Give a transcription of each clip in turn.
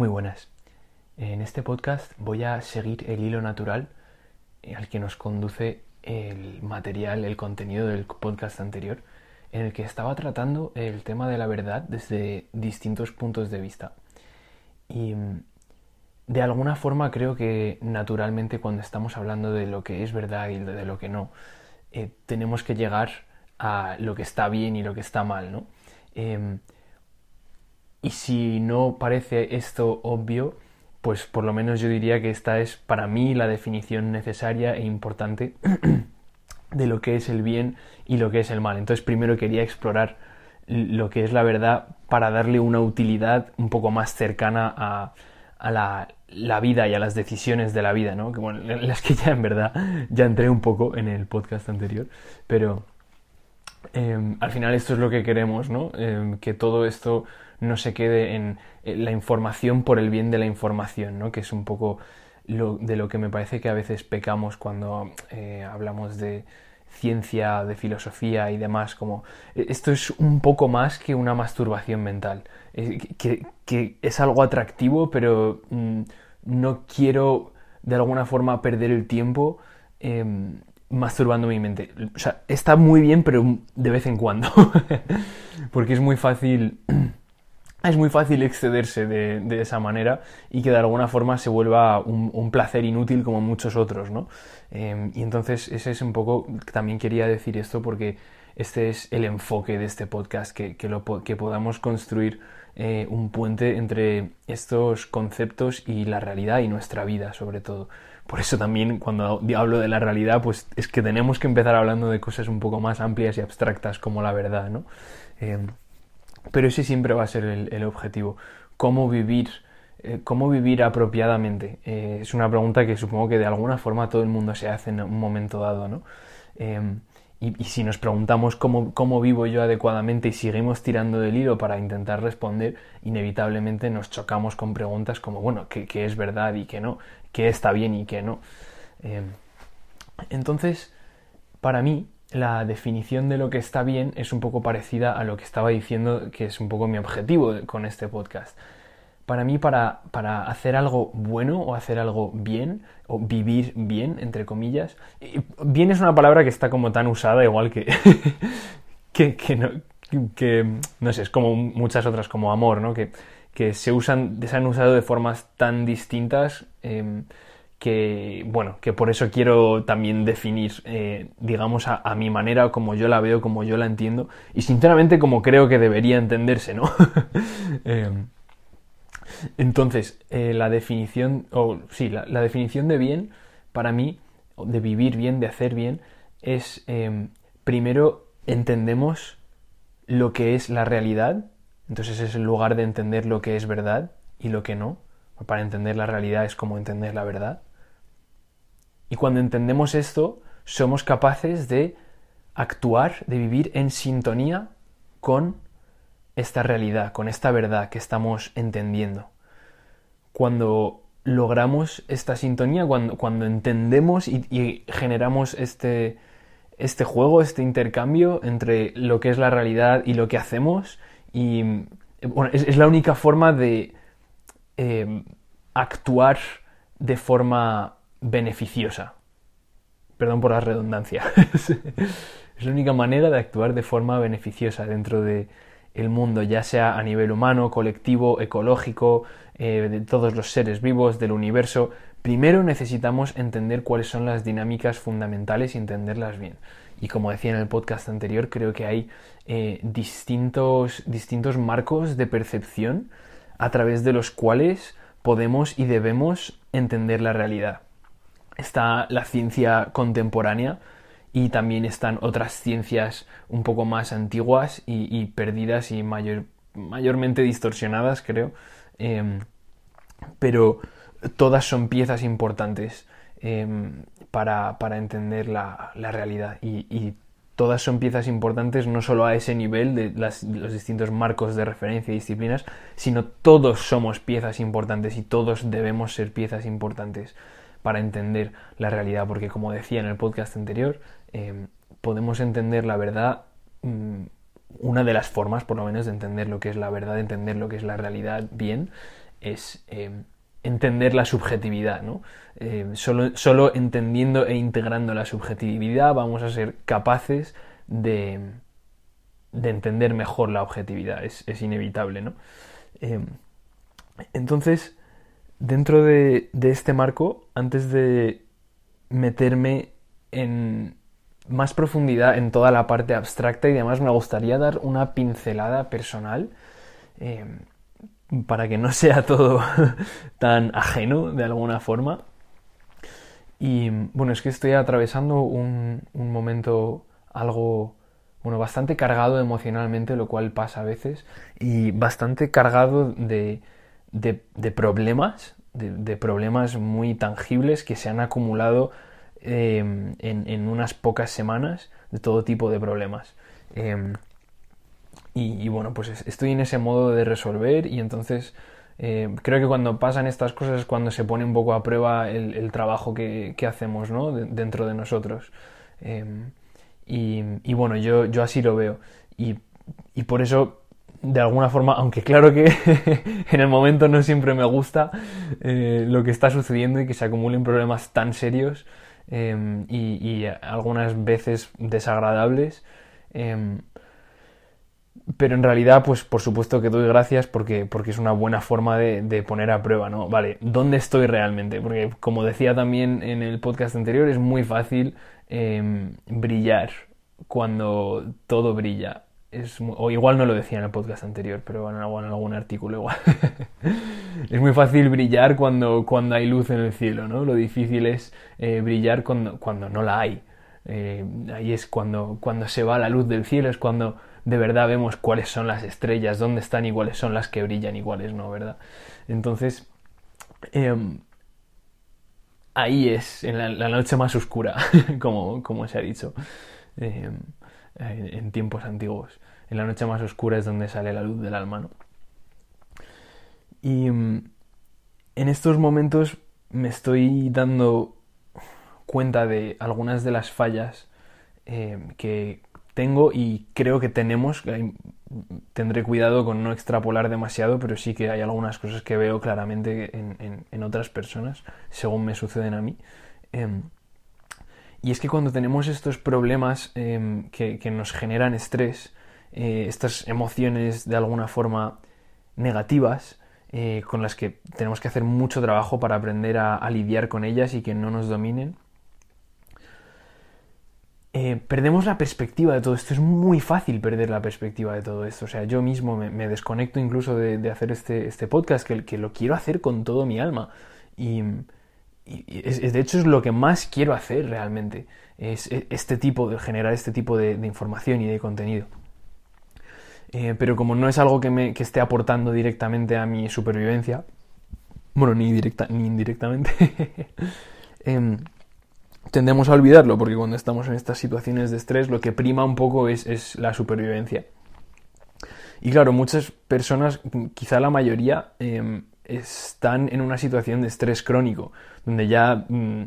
Muy buenas. En este podcast voy a seguir el hilo natural al que nos conduce el material, el contenido del podcast anterior, en el que estaba tratando el tema de la verdad desde distintos puntos de vista. Y mm, de alguna forma creo que naturalmente cuando estamos hablando de lo que es verdad y de lo que no, eh, tenemos que llegar a lo que está bien y lo que está mal, ¿no? Em, y si no parece esto obvio, pues por lo menos yo diría que esta es para mí la definición necesaria e importante de lo que es el bien y lo que es el mal. Entonces primero quería explorar lo que es la verdad para darle una utilidad un poco más cercana a, la, vida y a las decisiones de la vida, ¿no? Que, bueno, las que ya en verdad ya entré un poco en el podcast anterior, pero em, al final esto es lo que queremos, ¿no? Em, que todo esto no se quede en la información por el bien de la información, ¿no? que es un poco de lo que me parece que a veces pecamos cuando eh, hablamos de ciencia, de filosofía y demás, como eh, esto es un poco más que una masturbación mental, que, es algo atractivo, pero mm, no quiero de alguna forma perder el tiempo em, masturbando mi mente. O sea, está muy bien, pero de vez en cuando, porque es muy fácil es muy fácil excederse de, esa manera y que de alguna forma se vuelva un, placer inútil como muchos otros, ¿no? Em, y entonces ese es un poco, también quería decir esto porque este es el enfoque de este podcast, que, que, podamos construir eh, un puente entre estos conceptos y la realidad y nuestra vida sobre todo. Por eso también cuando hablo de la realidad, pues es que tenemos que empezar hablando de cosas un poco más amplias y abstractas como la verdad, ¿no? Em, pero ese siempre va a ser el, objetivo. ¿Cómo vivir? Eh, ¿Cómo vivir apropiadamente? Eh, es una pregunta que supongo que de alguna forma todo el mundo se hace en un momento dado, ¿no? Em, y, si nos preguntamos cómo, cómo, vivo yo adecuadamente y seguimos tirando del hilo para intentar responder, inevitablemente nos chocamos con preguntas como, bueno, ¿qué, qué es verdad y qué no? ¿Qué está bien y qué no? Em, entonces, para mí, la definición de lo que está bien es un poco parecida a lo que estaba diciendo, que es un poco mi objetivo con este podcast. Para mí, para, para hacer algo bueno o hacer algo bien, o vivir bien, entre comillas, bien es una palabra que está como tan usada, igual que, que, no, que, no sé, es como muchas otras, como amor, ¿no? Que, que se usan, se han usado de formas tan distintas. Em, que, bueno, que por eso quiero también definir, eh, digamos, a, mi manera, como yo la veo, como yo la entiendo, y sinceramente como creo que debería entenderse, ¿no? Em, entonces, eh, la definición, o sí, la, definición de bien, para mí, de vivir bien, de hacer bien, es, em, primero, entendemos lo que es la realidad, entonces es el lugar de entender lo que es verdad y lo que no. Para entender la realidad es como entender la verdad. Y cuando entendemos esto, somos capaces de actuar, de vivir en sintonía con esta realidad, con esta verdad que estamos entendiendo. Cuando logramos esta sintonía, cuando, cuando entendemos y, generamos este, este juego, este intercambio entre lo que es la realidad y lo que hacemos, y es, la única forma de eh, actuar de forma beneficiosa. Perdón por la redundancia. es la única manera de actuar de forma beneficiosa dentro del el mundo, ya sea a nivel humano, colectivo, ecológico, eh, de todos los seres vivos, del universo. Primero necesitamos entender cuáles son las dinámicas fundamentales y entenderlas bien. Y como decía en el podcast anterior, creo que hay eh, distintos, distintos marcos de percepción a través de los cuales podemos y debemos entender la realidad está la ciencia contemporánea y también están otras ciencias un poco más antiguas y, perdidas y mayor, mayormente distorsionadas, creo. Em, pero todas son piezas importantes em, para, entender la, realidad y, todas son piezas importantes no solo a ese nivel de los distintos marcos de referencia y disciplinas, sino todos somos piezas importantes y todos debemos ser piezas importantes para entender la realidad, porque como decía en el podcast anterior, em, podemos entender la verdad, mm, una de las formas por lo menos de entender lo que es la verdad, de entender lo que es la realidad bien, es em, entender la subjetividad, ¿no? Em, solo, solo, entendiendo e integrando la subjetividad vamos a ser capaces de, de entender mejor la objetividad, es, es inevitable, ¿no? Entonces, dentro de, de este marco, antes de meterme en más profundidad en toda la parte abstracta y además me gustaría dar una pincelada personal para que no sea todo tan ajeno de alguna forma. Y bueno, es que estoy atravesando un, momento algo, bueno, bastante cargado emocionalmente, lo cual pasa a veces, y bastante cargado de, de, problemas, de, problemas muy tangibles que se han acumulado em, en, unas pocas semanas, de todo tipo de problemas. Em, y, bueno, pues estoy en ese modo de resolver y entonces eh, creo que cuando pasan estas cosas es cuando se pone un poco a prueba el, trabajo que, hacemos ¿no? dentro de nosotros. Em, y, bueno, yo, yo así lo veo. Y, por eso, de alguna forma, aunque claro que en el momento no siempre me gusta eh, lo que está sucediendo y que se acumulen problemas tan serios em, y, algunas veces desagradables, em, pero en realidad, pues por supuesto que doy gracias porque, porque es una buena forma de, poner a prueba, ¿no? Vale, ¿dónde estoy realmente? Porque como decía también en el podcast anterior, es muy fácil em, brillar cuando todo brilla. Es o igual no lo decía en el podcast anterior, pero en algún, artículo igual. es muy fácil brillar cuando, cuando hay luz en el cielo, ¿no? Lo difícil es eh, brillar cuando, cuando no la hay. Eh, ahí es cuando, cuando se va la luz del cielo, es cuando de verdad vemos cuáles son las estrellas, dónde están y cuáles son las que brillan y cuáles no, ¿verdad? Entonces, em, ahí es, en la, noche más oscura, como, como, se ha dicho en, tiempos antiguos. En la noche más oscura es donde sale la luz del alma, ¿no? Y em, en estos momentos me estoy dando cuenta de algunas de las fallas que, tengo y creo que tenemos, tendré cuidado con no extrapolar demasiado, pero sí que hay algunas cosas que veo claramente en, otras personas, según me suceden a mí. Em, y es que cuando tenemos estos problemas em, que, nos generan estrés, eh, estas emociones de alguna forma negativas, eh, con las que tenemos que hacer mucho trabajo para aprender a lidiar con ellas y que no nos dominen, eh, perdemos la perspectiva de todo esto. Es muy fácil perder la perspectiva de todo esto. O sea, yo mismo me, desconecto incluso de, hacer este, este podcast, que, que, lo quiero hacer con todo mi alma. Y, de hecho es lo que más quiero hacer realmente. Es e, este tipo de generar este tipo de, información y de contenido. Eh, pero como no es algo que, me, que esté aportando directamente a mi supervivencia, bueno, ni directa ni indirectamente, em, tendemos a olvidarlo porque cuando estamos en estas situaciones de estrés lo que prima un poco es, la supervivencia. Y claro, muchas personas, quizá la mayoría, em, están en una situación de estrés crónico, donde ya mm,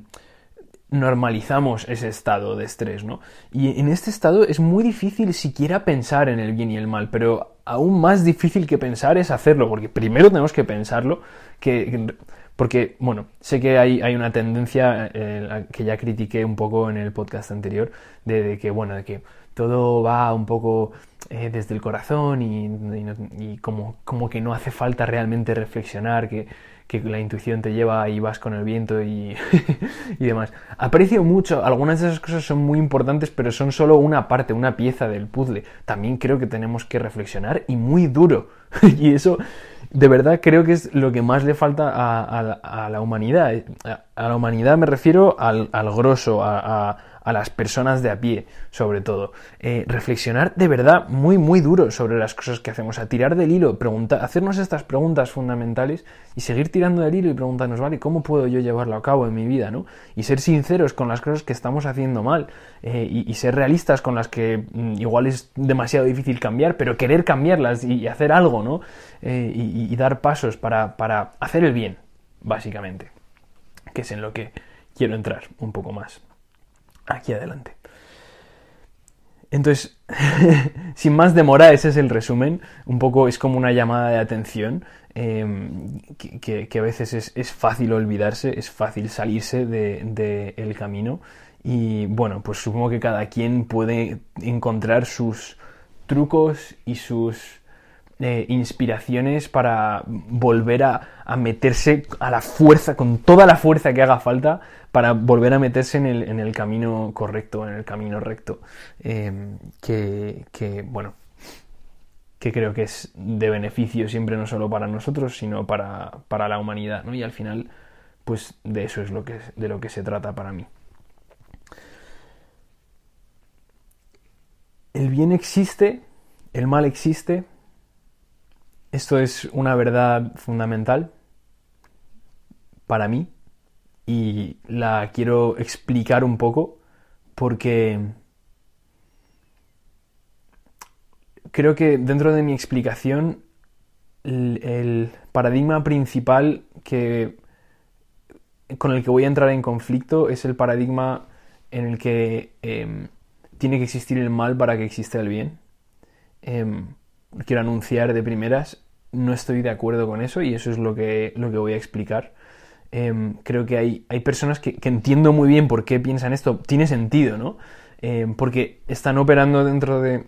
normalizamos ese estado de estrés, ¿no? Y en este estado es muy difícil siquiera pensar en el bien y el mal, pero aún más difícil que pensar es hacerlo, porque primero tenemos que pensarlo, que porque, bueno, sé que hay, hay una tendencia eh, que ya critiqué un poco en el podcast anterior, de, que, bueno, de que todo va un poco eh, desde el corazón y, como, como, que no hace falta realmente reflexionar, que, que la intuición te lleva y vas con el viento y, y, demás. Aprecio mucho, algunas de esas cosas son muy importantes, pero son solo una parte, una pieza del puzzle. También creo que tenemos que reflexionar y muy duro. y eso de verdad creo que es lo que más le falta a, la humanidad. A, la humanidad me refiero al, al grosso, a, a las personas de a pie, sobre todo. Eh, reflexionar de verdad muy, muy duro sobre las cosas que hacemos, a tirar del hilo, preguntar, hacernos estas preguntas fundamentales y seguir tirando del hilo y preguntarnos, vale, ¿cómo puedo yo llevarlo a cabo en mi vida? ¿no? Y ser sinceros con las cosas que estamos haciendo mal eh, y, ser realistas con las que mm, igual es demasiado difícil cambiar, pero querer cambiarlas y, hacer algo, ¿no? Eh, y, y, dar pasos para, para hacer el bien, básicamente, que es en lo que quiero entrar un poco más aquí adelante. entonces, sin más demora, ese es el resumen. Un poco es como una llamada de atención em, que, a veces es, fácil olvidarse, es fácil salirse del de, camino. Y bueno, pues supongo que cada quien puede encontrar sus trucos y sus eh, inspiraciones para volver a, meterse a la fuerza, con toda la fuerza que haga falta, para volver a meterse en el, camino correcto, en el camino recto. Em, que, bueno, que creo que es de beneficio siempre no solo para nosotros, sino para, para la humanidad, ¿no? Y al final, pues de eso es lo que, de lo que se trata para mí. El bien existe, el mal existe, esto es una verdad fundamental para mí y la quiero explicar un poco porque creo que dentro de mi explicación el, paradigma principal que con el que voy a entrar en conflicto es el paradigma en el que em, tiene que existir el mal para que exista el bien. Em, quiero anunciar de primeras no estoy de acuerdo con eso y eso es lo que, lo que voy a explicar. Em, creo que hay, hay personas que, entiendo muy bien por qué piensan esto. Tiene sentido, ¿no? Em, porque están operando dentro de,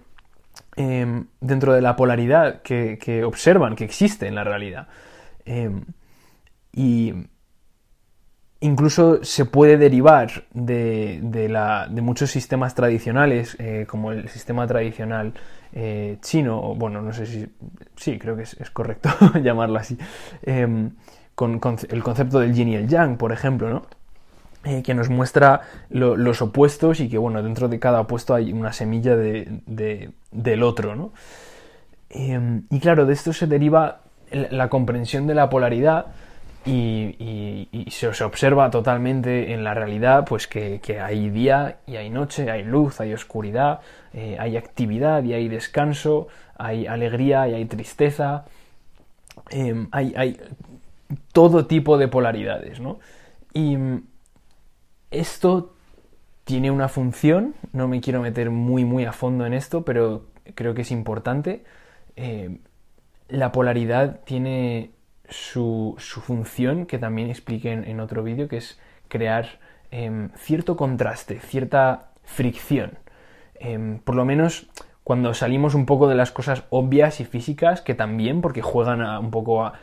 em, dentro de la polaridad que, que, observan, que existe en la realidad. y incluso se puede derivar de, de, la, de muchos sistemas tradicionales, eh, como el sistema tradicional eh, chino, o bueno, no sé si, sí, creo que es, correcto llamarlo así, em, con, el concepto del yin y el yang, por ejemplo, ¿no? Eh, que nos muestra los opuestos y que, bueno, dentro de cada opuesto hay una semilla de, del otro, ¿no? Em, y claro, de esto se deriva la comprensión de la polaridad y, se, observa totalmente en la realidad pues que, hay día y hay noche, hay luz, hay oscuridad, eh, hay actividad y hay descanso, hay alegría y hay tristeza, em, hay, todo tipo de polaridades, ¿no? Y esto tiene una función, no me quiero meter muy muy a fondo en esto, pero creo que es importante. Em, la polaridad tiene su, función, que también expliqué en, otro vídeo, que es crear em, cierto contraste, cierta fricción. Em, por lo menos cuando salimos un poco de las cosas obvias y físicas, que también, porque juegan un poco a,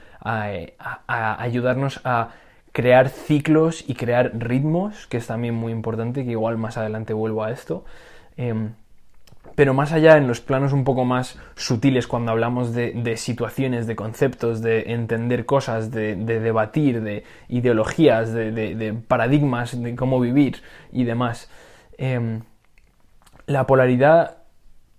ayudarnos a crear ciclos y crear ritmos, que es también muy importante, que igual más adelante vuelvo a esto. Em, pero más allá en los planos un poco más sutiles, cuando hablamos de, situaciones, de conceptos, de entender cosas, de, debatir, de ideologías, de, paradigmas, de cómo vivir y demás, em, la polaridad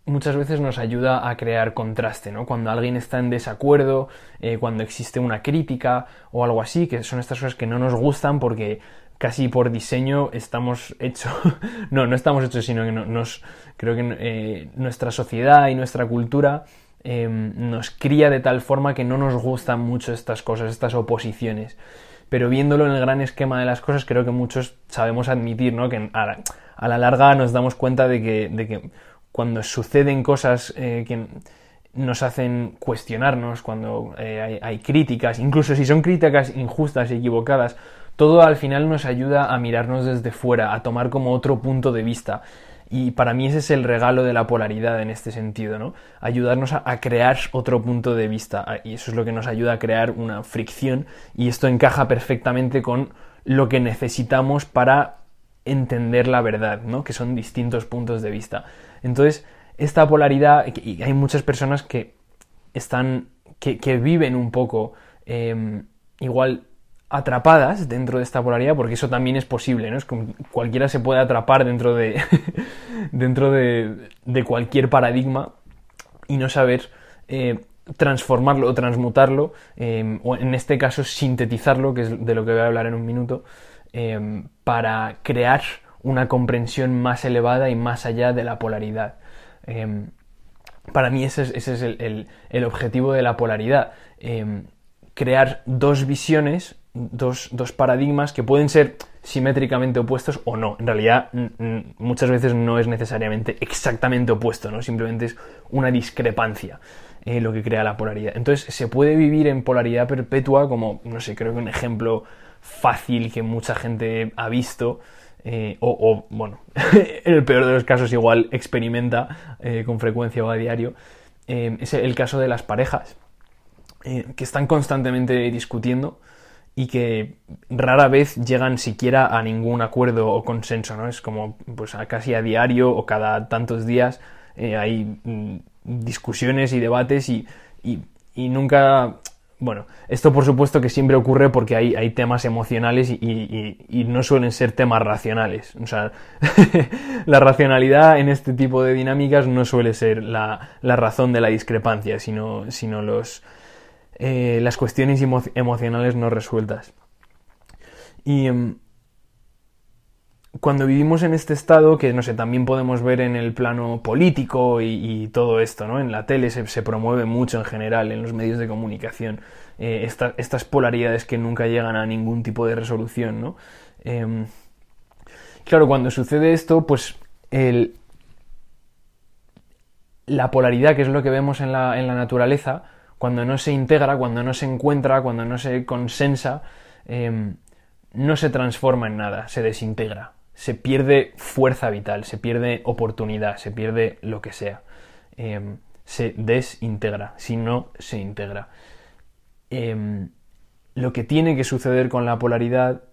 muchas veces nos ayuda a crear contraste, ¿no? Cuando alguien está en desacuerdo, eh, cuando existe una crítica o algo así, que son estas cosas que no nos gustan porque casi por diseño estamos hechos, no, no estamos hechos, sino que nos, creo que eh, nuestra sociedad y nuestra cultura em, nos cría de tal forma que no nos gustan mucho estas cosas, estas oposiciones. Pero viéndolo en el gran esquema de las cosas, creo que muchos sabemos admitir, ¿no? Que a la, larga nos damos cuenta de que, de que cuando suceden cosas eh, que nos hacen cuestionarnos, cuando eh, hay, hay, críticas, incluso si son críticas injustas y equivocadas, todo al final nos ayuda a mirarnos desde fuera, a tomar como otro punto de vista. Y para mí ese es el regalo de la polaridad en este sentido, ¿no? Ayudarnos a, crear otro punto de vista. Y eso es lo que nos ayuda a crear una fricción. Y esto encaja perfectamente con lo que necesitamos para entender la verdad, ¿no? Que son distintos puntos de vista. Entonces, esta polaridad, y hay muchas personas que están, que, viven un poco em, igual atrapadas dentro de esta polaridad, porque eso también es posible, ¿no? Es como cualquiera se puede atrapar dentro de, dentro de, cualquier paradigma y no saber eh, transformarlo o transmutarlo, eh, o en este caso sintetizarlo, que es de lo que voy a hablar en un minuto, eh, para crear una comprensión más elevada y más allá de la polaridad. para mí ese es, ese es el, el, objetivo de la polaridad, crear dos visiones dos, paradigmas que pueden ser simétricamente opuestos o no. En realidad, muchas veces no es necesariamente exactamente opuesto, ¿no? Simplemente es una discrepancia. Eh, lo que crea la polaridad. Entonces, se puede vivir en polaridad perpetua como, no sé, creo que un ejemplo fácil que mucha gente ha visto, eh, o, bueno, en el peor de los casos igual experimenta eh, con frecuencia o a diario, es el caso de las parejas, que están constantemente discutiendo y que rara vez llegan siquiera a ningún acuerdo o consenso, ¿no? Es como pues casi a diario o cada tantos días hay mm, discusiones y debates y, y, nunca... Bueno, esto por supuesto que siempre ocurre porque hay, hay temas emocionales y, y, no suelen ser temas racionales. O sea, la racionalidad en este tipo de dinámicas no suele ser la, la razón de la discrepancia, sino, sino los, eh, las cuestiones emocionales no resueltas. Y, em, cuando vivimos en este estado, que no sé, también podemos ver en el plano político y, todo esto, ¿no? En la tele se, promueve mucho en general, en los medios de comunicación, eh, estas polaridades que nunca llegan a ningún tipo de resolución, ¿no? Em, claro, cuando sucede esto, pues el, la polaridad, que es lo que vemos en la, en la, naturaleza, cuando no se integra, cuando no se encuentra, cuando no se consensa, em, no se transforma en nada, se desintegra se pierde fuerza vital, se pierde oportunidad, se pierde lo que sea. Em, se desintegra, si no se integra. Em, lo que tiene que suceder con la polaridad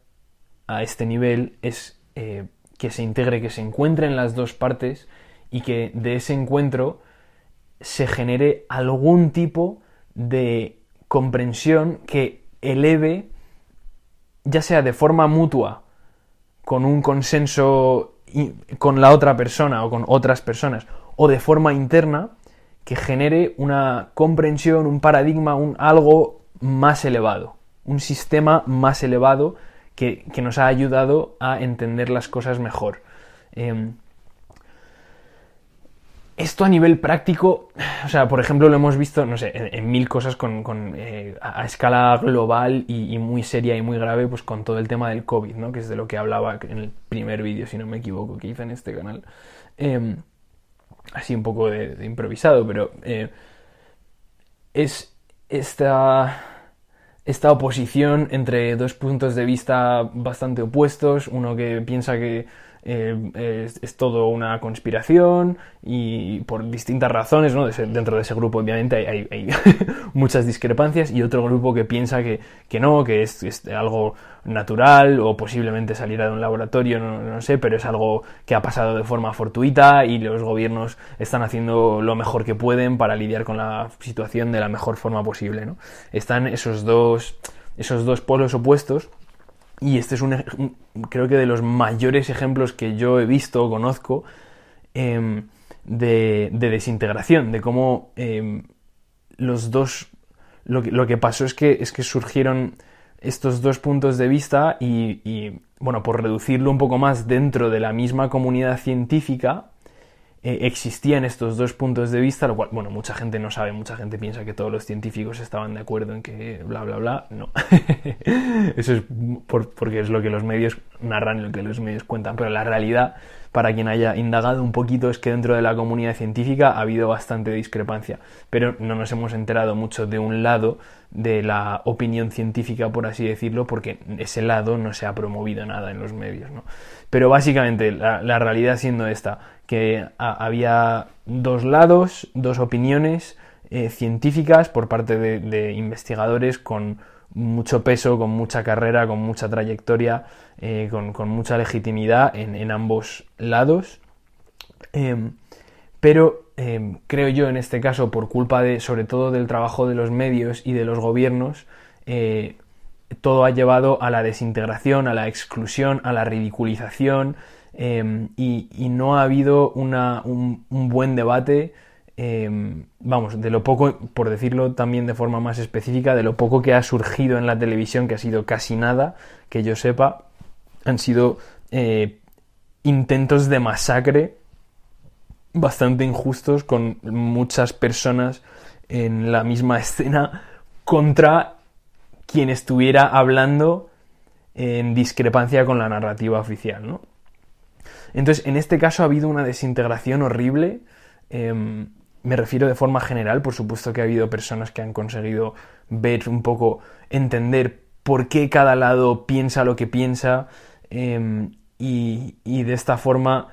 a este nivel es eh, que se integre, que se encuentren las dos partes y que de ese encuentro se genere algún tipo de comprensión que eleve, ya sea de forma mutua con un consenso con la otra persona o con otras personas o de forma interna que genere una comprensión, un paradigma, un algo más elevado, un sistema más elevado que, nos ha ayudado a entender las cosas mejor. Em, esto a nivel práctico, o sea, por ejemplo, lo hemos visto, no sé, en, mil cosas con, eh, a escala global y, muy seria y muy grave, pues con todo el tema del COVID, ¿no? Que es de lo que hablaba en el primer vídeo, si no me equivoco, que hice en este canal. Em, así un poco de, improvisado, pero eh, es esta, esta oposición entre dos puntos de vista bastante opuestos, uno que piensa que eh, es, todo una conspiración y por distintas razones, ¿no? dentro de ese grupo obviamente hay, muchas discrepancias y otro grupo que piensa que, no, que es, algo natural o posiblemente saliera de un laboratorio, no, sé, pero es algo que ha pasado de forma fortuita y los gobiernos están haciendo lo mejor que pueden para lidiar con la situación de la mejor forma posible. ¿no? Están esos dos, esos dos polos opuestos y este es un, creo que de los mayores ejemplos que yo he visto o conozco em, de, desintegración, de cómo em, los dos, lo que, lo que, pasó es que, es que surgieron estos dos puntos de vista y, bueno, por reducirlo un poco más dentro de la misma comunidad científica, eh, existían estos dos puntos de vista, lo cual, bueno, mucha gente no sabe, mucha gente piensa que todos los científicos estaban de acuerdo en que bla, bla, bla. No. Eso es porque es lo que los medios narran, lo que los medios cuentan, pero la realidad, para quien haya indagado un poquito, es que dentro de la comunidad científica ha habido bastante discrepancia, pero no nos hemos enterado mucho de un lado de la opinión científica, por así decirlo, porque ese lado no se ha promovido nada en los medios, ¿no? Pero básicamente la realidad siendo esta, que había dos lados, dos opiniones eh, científicas por parte de, investigadores con mucho peso, con mucha carrera, con mucha trayectoria, eh, con, mucha legitimidad en, ambos lados. Em, pero em, creo yo en este caso, por culpa de, sobre todo del trabajo de los medios y de los gobiernos, eh, todo ha llevado a la desintegración, a la exclusión, a la ridiculización, Em, y, no ha habido un, buen debate, em, vamos, de lo poco, por decirlo también de forma más específica, de lo poco que ha surgido en la televisión, que ha sido casi nada, que yo sepa, han sido eh, intentos de masacre bastante injustos con muchas personas en la misma escena contra quien estuviera hablando en discrepancia con la narrativa oficial, ¿no? Entonces, en este caso ha habido una desintegración horrible. Em, me refiero de forma general, por supuesto que ha habido personas que han conseguido ver un poco, entender por qué cada lado piensa lo que piensa em, y, de esta forma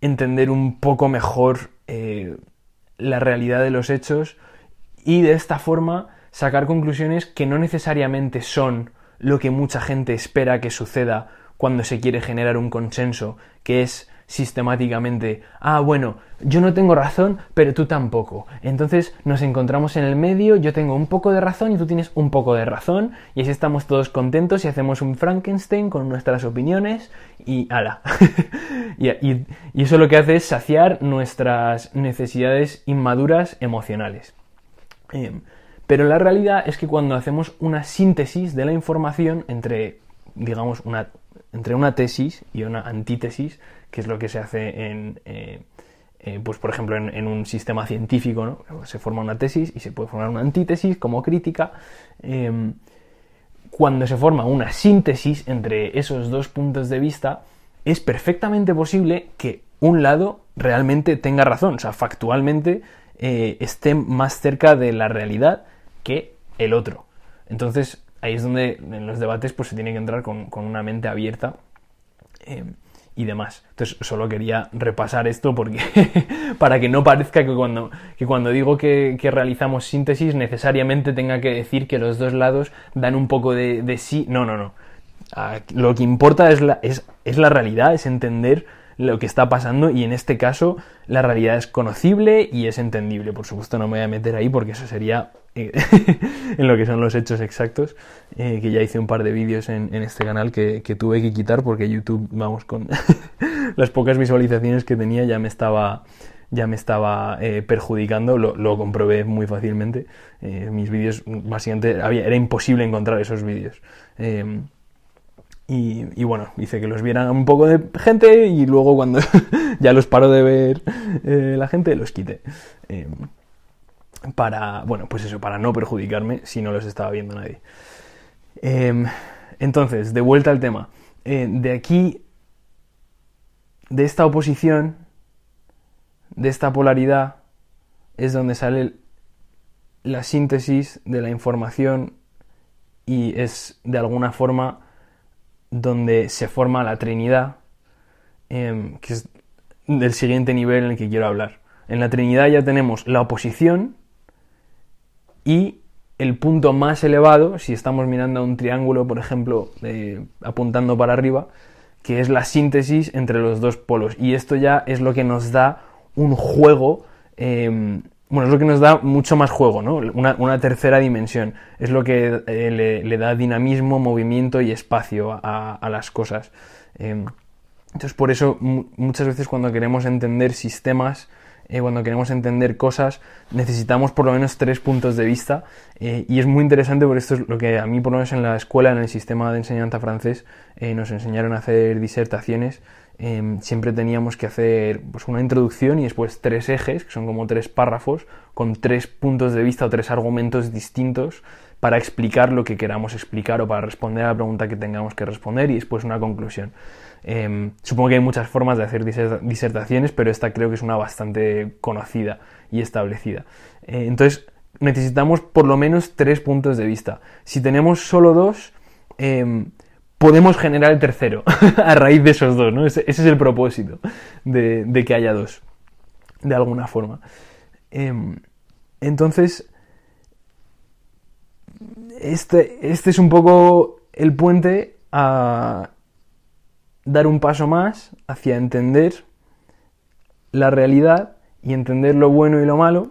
entender un poco mejor eh, la realidad de los hechos y de esta forma sacar conclusiones que no necesariamente son lo que mucha gente espera que suceda cuando se quiere generar un consenso, que es sistemáticamente, ah, bueno, yo no tengo razón, pero tú tampoco. Entonces nos encontramos en el medio, yo tengo un poco de razón y tú tienes un poco de razón, y así estamos todos contentos y hacemos un Frankenstein con nuestras opiniones y ala. y, eso lo que hace es saciar nuestras necesidades inmaduras emocionales. Em, pero la realidad es que cuando hacemos una síntesis de la información entre, digamos, una, entre una tesis y una antítesis, que es lo que se hace en, eh, eh, pues por ejemplo, en, un sistema científico, ¿no? Se forma una tesis y se puede formar una antítesis como crítica. Em, cuando se forma una síntesis entre esos dos puntos de vista, es perfectamente posible que un lado realmente tenga razón, o sea, factualmente eh, esté más cerca de la realidad que el otro. Entonces, ahí es donde en los debates pues, se tiene que entrar con, una mente abierta. Em, y demás. Entonces solo quería repasar esto porque para que no parezca que cuando, que cuando digo que, realizamos síntesis necesariamente tenga que decir que los dos lados dan un poco de, sí. No, no, no. Lo que importa es la, es, es la realidad, es entender lo que está pasando y en este caso la realidad es conocible y es entendible. Por supuesto no me voy a meter ahí porque eso sería eh, en lo que son los hechos exactos, eh, que ya hice un par de vídeos en, este canal que, tuve que quitar porque YouTube, vamos, con las pocas visualizaciones que tenía ya me estaba ya me estaba eh, perjudicando, lo, comprobé muy fácilmente. mis vídeos, básicamente, había, era imposible encontrar esos vídeos. Y, bueno, hice que los vieran un poco de gente y luego cuando ya los paro de ver la gente, los quité. Para, bueno, pues eso, para no perjudicarme si no los estaba viendo nadie. Em, entonces, de vuelta al tema. Eh, de aquí, de esta oposición, de esta polaridad, es donde sale la síntesis de la información y es de alguna forma donde se forma la Trinidad, em, que es del siguiente nivel en el que quiero hablar. En la Trinidad ya tenemos la oposición y el punto más elevado, si estamos mirando a un triángulo, por ejemplo, apuntando para arriba, que es la síntesis entre los dos polos. Y esto ya es lo que nos da un juego em, bueno, es lo que nos da mucho más juego, ¿no? Una, tercera dimensión. Es lo que eh, le, da dinamismo, movimiento y espacio a, las cosas. Em, entonces, por eso, muchas veces cuando queremos entender sistemas, eh, cuando queremos entender cosas, necesitamos por lo menos tres puntos de vista. Eh, y es muy interesante porque esto es lo que a mí, por lo menos en la escuela, en el sistema de enseñanza francés, nos enseñaron a hacer disertaciones. Em, siempre teníamos que hacer pues, una introducción y después tres ejes, que son como tres párrafos, con tres puntos de vista o tres argumentos distintos para explicar lo que queramos explicar o para responder a la pregunta que tengamos que responder y después una conclusión. Em, supongo que hay muchas formas de hacer disertaciones, pero esta creo que es una bastante conocida y establecida. Eh, entonces, necesitamos por lo menos tres puntos de vista. Si tenemos solo dos, em, podemos generar el tercero a raíz de esos dos, ¿no? Ese, es el propósito de, que haya dos, de alguna forma. Em, entonces, este, este es un poco el puente a dar un paso más hacia entender la realidad y entender lo bueno y lo malo.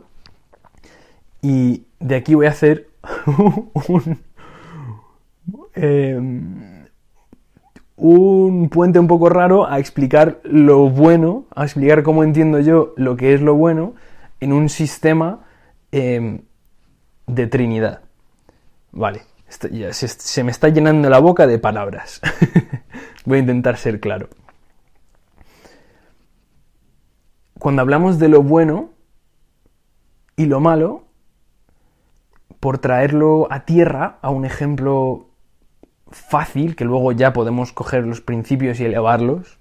Y de aquí voy a hacer un... Em, un puente un poco raro a explicar lo bueno, a explicar cómo entiendo yo lo que es lo bueno en un sistema em, de Trinidad. Vale, se, me está llenando la boca de palabras. Voy a intentar ser claro. Cuando hablamos de lo bueno y lo malo, por traerlo a tierra, a un ejemplo fácil, que luego ya podemos coger los principios y elevarlos,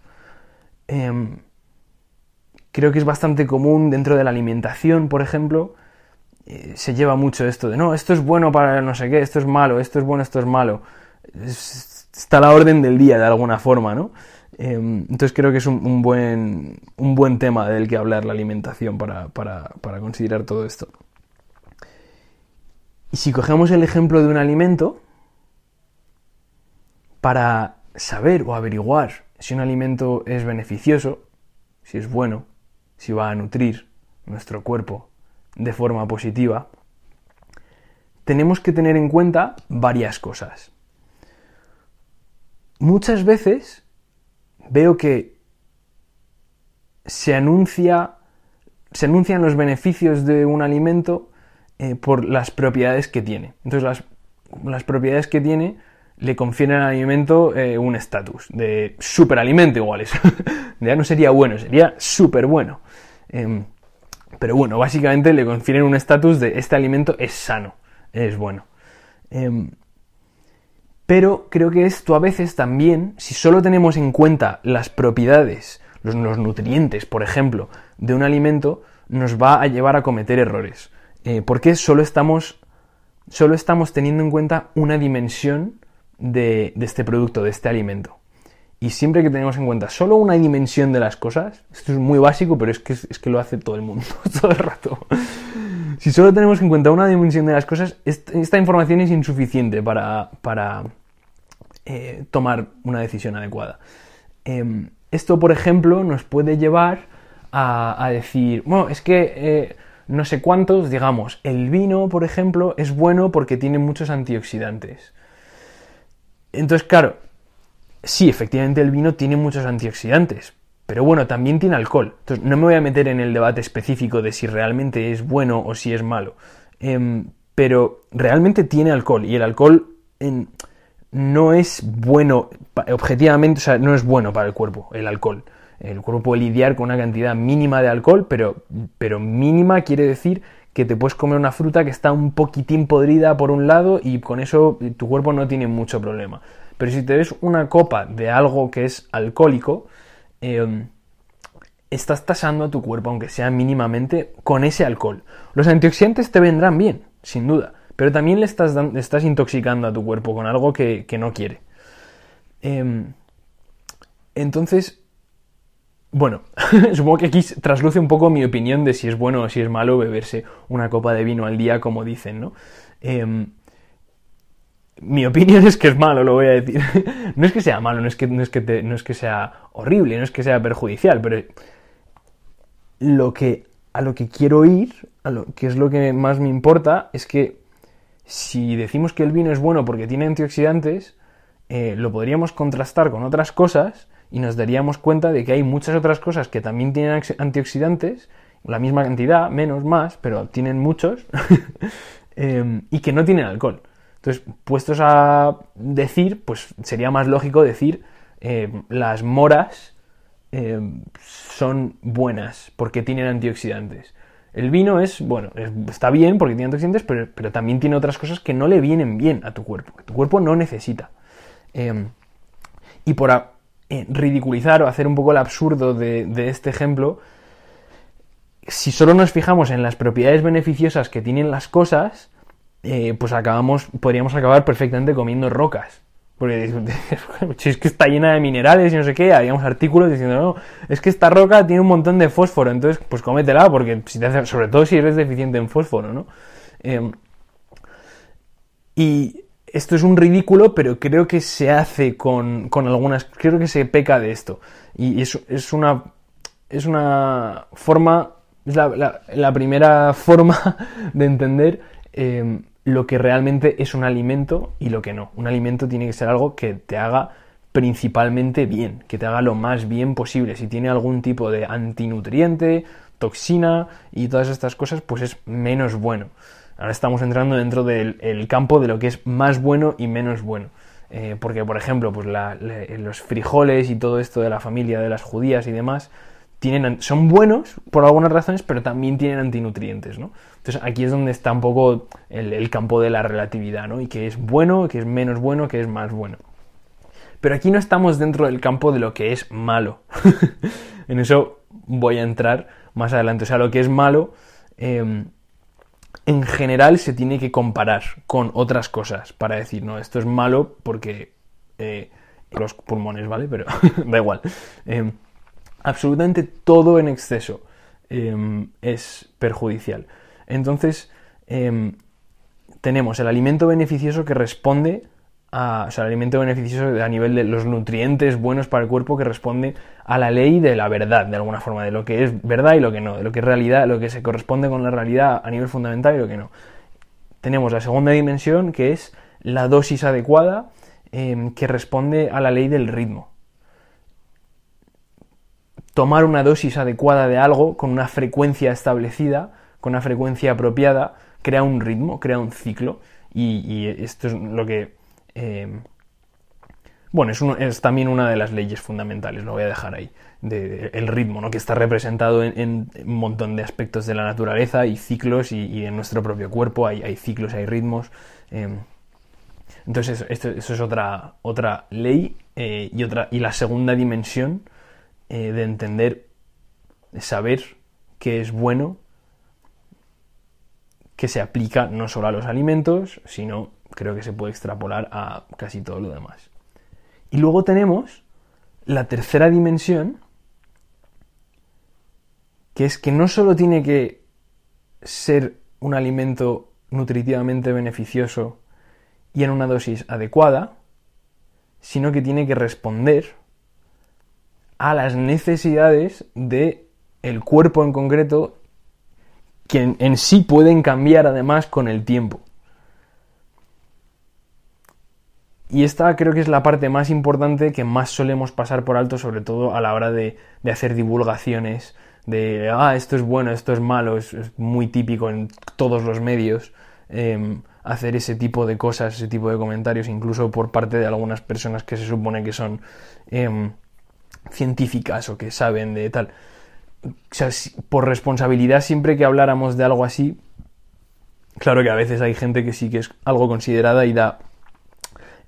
em, creo que es bastante común dentro de la alimentación, por ejemplo, eh, se lleva mucho esto de, no, esto es bueno para no sé qué, esto es malo, esto es bueno, esto es malo. Está a la orden del día de alguna forma, ¿no? Em, entonces creo que es un, buen, un buen tema del que hablar la alimentación para, para considerar todo esto. Y si cogemos el ejemplo de un alimento, para saber o averiguar si un alimento es beneficioso, si es bueno, si va a nutrir nuestro cuerpo de forma positiva, tenemos que tener en cuenta varias cosas. Muchas veces veo que se anuncia se anuncian los beneficios de un alimento eh, por las propiedades que tiene. Entonces las, las propiedades que tiene le confieren al alimento eh, un estatus de superalimento igual eso. ya no sería bueno, sería súper bueno. Em, pero bueno, básicamente le confieren un estatus de este alimento es sano, es bueno. Pero creo que esto a veces también, si solo tenemos en cuenta las propiedades, los, nutrientes, por ejemplo, de un alimento, nos va a llevar a cometer errores. Eh, porque solo estamos, solo estamos teniendo en cuenta una dimensión de, este producto, de este alimento. Y siempre que tenemos en cuenta solo una dimensión de las cosas, esto es muy básico, pero es que, es que lo hace todo el mundo, todo el rato. Si solo tenemos en cuenta una dimensión de las cosas, esta información es insuficiente para, para eh, tomar una decisión adecuada. Em, esto, por ejemplo, nos puede llevar a, decir, bueno, es que eh, no sé cuántos, digamos, el vino, por ejemplo, es bueno porque tiene muchos antioxidantes. Entonces, claro, sí, efectivamente el vino tiene muchos antioxidantes, pero bueno, también tiene alcohol. Entonces, no me voy a meter en el debate específico de si realmente es bueno o si es malo. Em, pero realmente tiene alcohol y el alcohol no es bueno, objetivamente, o sea, no es bueno para el cuerpo, el alcohol. El cuerpo puede lidiar con una cantidad mínima de alcohol, pero, pero mínima quiere decir que te puedes comer una fruta que está un poquitín podrida por un lado y con eso tu cuerpo no tiene mucho problema. Pero si te ves una copa de algo que es alcohólico, em, estás tasando a tu cuerpo, aunque sea mínimamente, con ese alcohol. Los antioxidantes te vendrán bien, sin duda, pero también le estás, estás intoxicando a tu cuerpo con algo que, no quiere. Em, entonces, bueno, supongo que aquí trasluce un poco mi opinión de si es bueno o si es malo beberse una copa de vino al día, como dicen, ¿no? Em, mi opinión es que es malo, lo voy a decir. no es que sea malo, no es que, no es que, no es que sea horrible, no es que sea perjudicial, pero lo que, a lo que quiero ir, a lo que es lo que más me importa, es que si decimos que el vino es bueno porque tiene antioxidantes, eh, lo podríamos contrastar con otras cosas y nos daríamos cuenta de que hay muchas otras cosas que también tienen antioxidantes, la misma cantidad, menos, más, pero tienen muchos, em, y que no tienen alcohol. Entonces, puestos a decir, pues sería más lógico decir em, las moras em, son buenas porque tienen antioxidantes. El vino es, bueno, está bien porque tiene antioxidantes, pero, también tiene otras cosas que no le vienen bien a tu cuerpo, que tu cuerpo no necesita. y por, eh, ridiculizar o hacer un poco el absurdo de, este ejemplo, si solo nos fijamos en las propiedades beneficiosas que tienen las cosas, eh, pues acabamos, podríamos acabar perfectamente comiendo rocas. Porque es que está llena de minerales y no sé qué, haríamos artículos diciendo, no, es que esta roca tiene un montón de fósforo, entonces pues cómetela, porque si te hace, sobre todo si eres deficiente en fósforo, ¿no? Em, y esto es un ridículo, pero creo que se hace con, algunas. Creo que se peca de esto. Y es, es una. Es una forma. Es la, primera forma de entender eh, lo que realmente es un alimento y lo que no. Un alimento tiene que ser algo que te haga principalmente bien, que te haga lo más bien posible. Si tiene algún tipo de antinutriente, toxina y todas estas cosas, pues es menos bueno. Ahora estamos entrando dentro del campo de lo que es más bueno y menos bueno. Eh, porque, por ejemplo, pues los frijoles y todo esto de la familia de las judías y demás tienen, son buenos por algunas razones, pero también tienen antinutrientes, ¿no? Entonces aquí es donde está un poco el, campo de la relatividad, ¿no? Y que es bueno, que es menos bueno, que es más bueno. Pero aquí no estamos dentro del campo de lo que es malo. en eso voy a entrar más adelante. O sea, lo que es malo, em, en general se tiene que comparar con otras cosas para decir, no, esto es malo porque eh, los pulmones, ¿vale? Pero da igual. Em, absolutamente todo en exceso em, es perjudicial. Entonces, em, tenemos el alimento beneficioso que responde a, o sea, el alimento beneficioso a nivel de los nutrientes buenos para el cuerpo que responde a la ley de la verdad, de alguna forma, de lo que es verdad y lo que no, de lo que es realidad, lo que se corresponde con la realidad a nivel fundamental y lo que no. Tenemos la segunda dimensión que es la dosis adecuada em, que responde a la ley del ritmo tomar una dosis adecuada de algo con una frecuencia establecida, con una frecuencia apropiada, crea un ritmo, crea un ciclo. Y, esto es lo que... Eh, bueno, es, también una de las leyes fundamentales, lo voy a dejar ahí, el ritmo, ¿no? que está representado en, un montón de aspectos de la naturaleza y ciclos y, en nuestro propio cuerpo hay, ciclos, hay ritmos. Eh, entonces, eso, es otra, otra ley eh, y, otra, y la segunda dimensión eh, de entender, de saber que es bueno, que se aplica no solo a los alimentos, sino creo que se puede extrapolar a casi todo lo demás. Y luego tenemos la tercera dimensión, que es que no solo tiene que ser un alimento nutritivamente beneficioso y en una dosis adecuada, sino que tiene que responder a las necesidades de el cuerpo en concreto que en, sí pueden cambiar además con el tiempo. Y esta creo que es la parte más importante que más solemos pasar por alto, sobre todo a la hora de, hacer divulgaciones, de, ah, esto es bueno, esto es malo, es, muy típico en todos los medios em, hacer ese tipo de cosas, ese tipo de comentarios, incluso por parte de algunas personas que se supone que son em, científicas o que saben de tal. O sea, por responsabilidad, siempre que habláramos de algo así, claro que a veces hay gente que sí que es algo considerada y da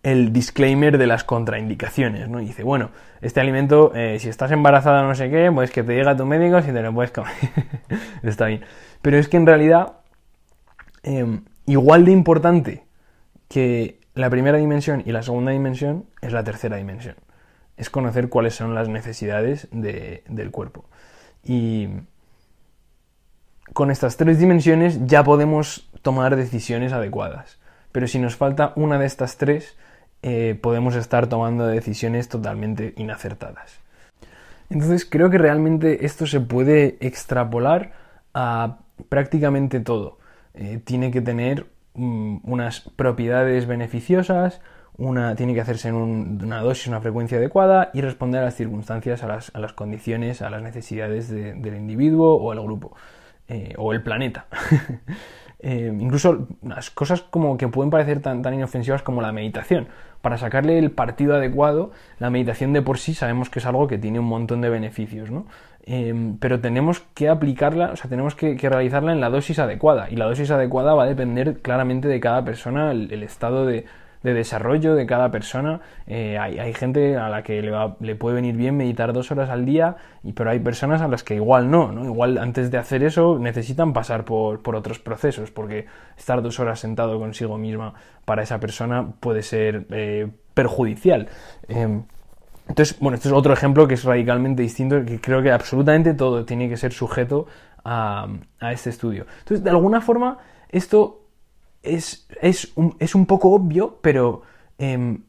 el disclaimer de las contraindicaciones, ¿no? Y dice, bueno, este alimento, eh, si estás embarazada no sé qué, pues que te diga tu médico si te lo puedes comer. Está bien. Pero es que en realidad, em, igual de importante que la primera dimensión y la segunda dimensión es la tercera dimensión es conocer cuáles son las necesidades del cuerpo. Y con estas tres dimensiones ya podemos tomar decisiones adecuadas. Pero si nos falta una de estas tres, eh, podemos estar tomando decisiones totalmente inacertadas. Entonces creo que realmente esto se puede extrapolar a prácticamente todo. Eh, tiene que tener mm, unas propiedades beneficiosas, una, tiene que hacerse en una dosis, una frecuencia adecuada y responder a las circunstancias, a las, condiciones, a las necesidades del individuo o el grupo eh, o el planeta. Eh, incluso las cosas como que pueden parecer tan, tan inofensivas como la meditación. Para sacarle el partido adecuado, la meditación de por sí sabemos que es algo que tiene un montón de beneficios, ¿no? Eh, pero tenemos que aplicarla, o sea, tenemos que, realizarla en la dosis adecuada. Y la dosis adecuada va a depender claramente de cada persona, el estado de, de desarrollo de cada persona. Eh, hay, gente a la que le, le, puede venir bien meditar dos horas al día, y, pero hay personas a las que igual no, ¿no? Igual antes de hacer eso necesitan pasar por, otros procesos, porque estar dos horas sentado consigo misma para esa persona puede ser eh, perjudicial. Em, entonces, bueno, este es otro ejemplo que es radicalmente distinto, que creo que absolutamente todo tiene que ser sujeto a, a este estudio. Entonces, de alguna forma, esto es, es, un, es un poco obvio, pero em,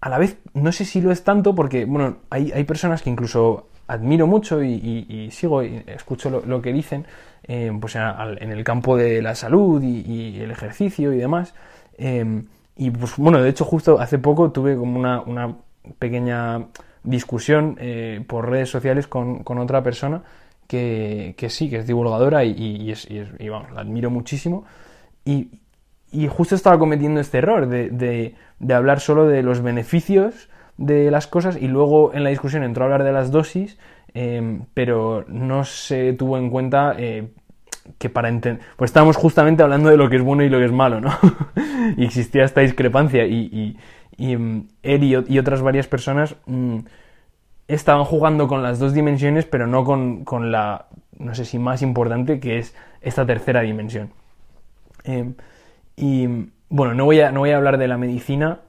a la vez no sé si lo es tanto porque, bueno, hay, hay personas que incluso admiro mucho y, sigo y escucho lo, que dicen, em, pues en, el campo de la salud y, el ejercicio y demás. Em, y pues bueno, de hecho justo hace poco tuve como una, una pequeña discusión eh, por redes sociales con, con otra persona que, que, sí, que es divulgadora y, es, y vamos, la admiro muchísimo. Y, justo estaba cometiendo este error de, hablar solo de los beneficios de las cosas y luego en la discusión entró a hablar de las dosis em, pero no se tuvo en cuenta eh, que para entender... Pues estábamos justamente hablando de lo que es bueno y lo que es malo, ¿no? y existía esta discrepancia y, em, él y, otras varias personas mm, estaban jugando con las dos dimensiones, pero no con, con, la, no sé si más importante, que es esta tercera dimensión. Em, y bueno, no voy, a, no voy a hablar de la medicina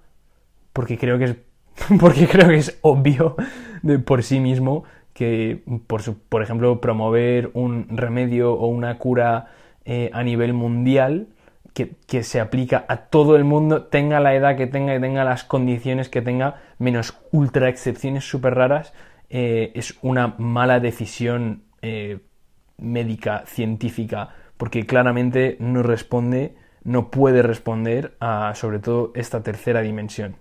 porque creo que es, porque creo que es obvio de por sí mismo que, por, por ejemplo, promover un remedio o una cura eh, a nivel mundial que, que, se aplica a todo el mundo, tenga la edad que tenga y tenga las condiciones que tenga, menos ultra excepciones súper raras, eh, es una mala decisión eh, médica, científica, porque claramente no responde, no puede responder a sobre todo esta tercera dimensión.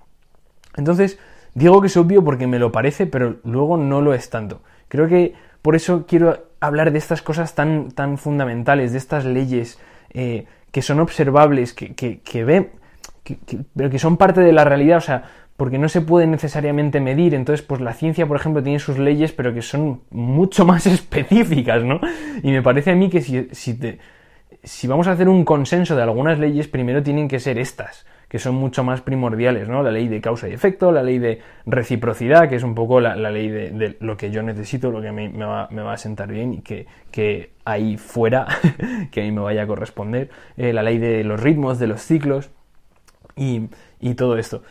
Entonces, digo que es obvio porque me lo parece, pero luego no lo es tanto. Creo que por eso quiero hablar de estas cosas tan, tan fundamentales, de estas leyes eh, que son observables, que, que, ven, pero que son parte de la realidad, o sea, porque no se puede necesariamente medir. Entonces, pues la ciencia, por ejemplo, tiene sus leyes, pero que son mucho más específicas, ¿no? Y me parece a mí que si, si, si vamos a hacer un consenso de algunas leyes, primero tienen que ser estas que son mucho más primordiales, ¿no? La ley de causa y efecto, la ley de reciprocidad, que es un poco la, ley de, lo que yo necesito, lo que a mí me va, a sentar bien y que, que ahí fuera, que ahí me vaya a corresponder, eh, la ley de los ritmos, de los ciclos y, y todo esto.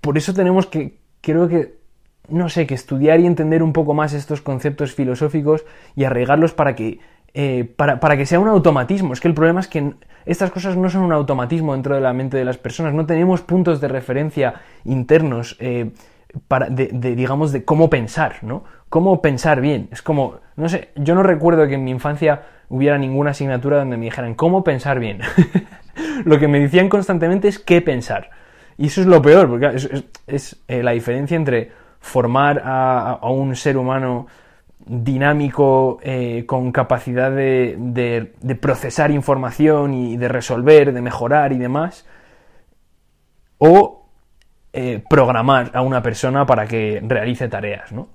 Por eso tenemos que, creo que, no sé, que estudiar y entender un poco más estos conceptos filosóficos y arraigarlos para que eh, para, para, que sea un automatismo. Es que el problema es que estas cosas no son un automatismo dentro de la mente de las personas. No tenemos puntos de referencia internos eh, para, de, digamos, de cómo pensar, ¿no? Cómo pensar bien. Es como, no sé, yo no recuerdo que en mi infancia hubiera ninguna asignatura donde me dijeran cómo pensar bien. lo que me decían constantemente es qué pensar. Y eso es lo peor, porque es, eh, la diferencia entre formar a un ser humano dinámico, eh, con capacidad de, procesar información y de resolver, de mejorar y demás, o eh, programar a una persona para que realice tareas, ¿no?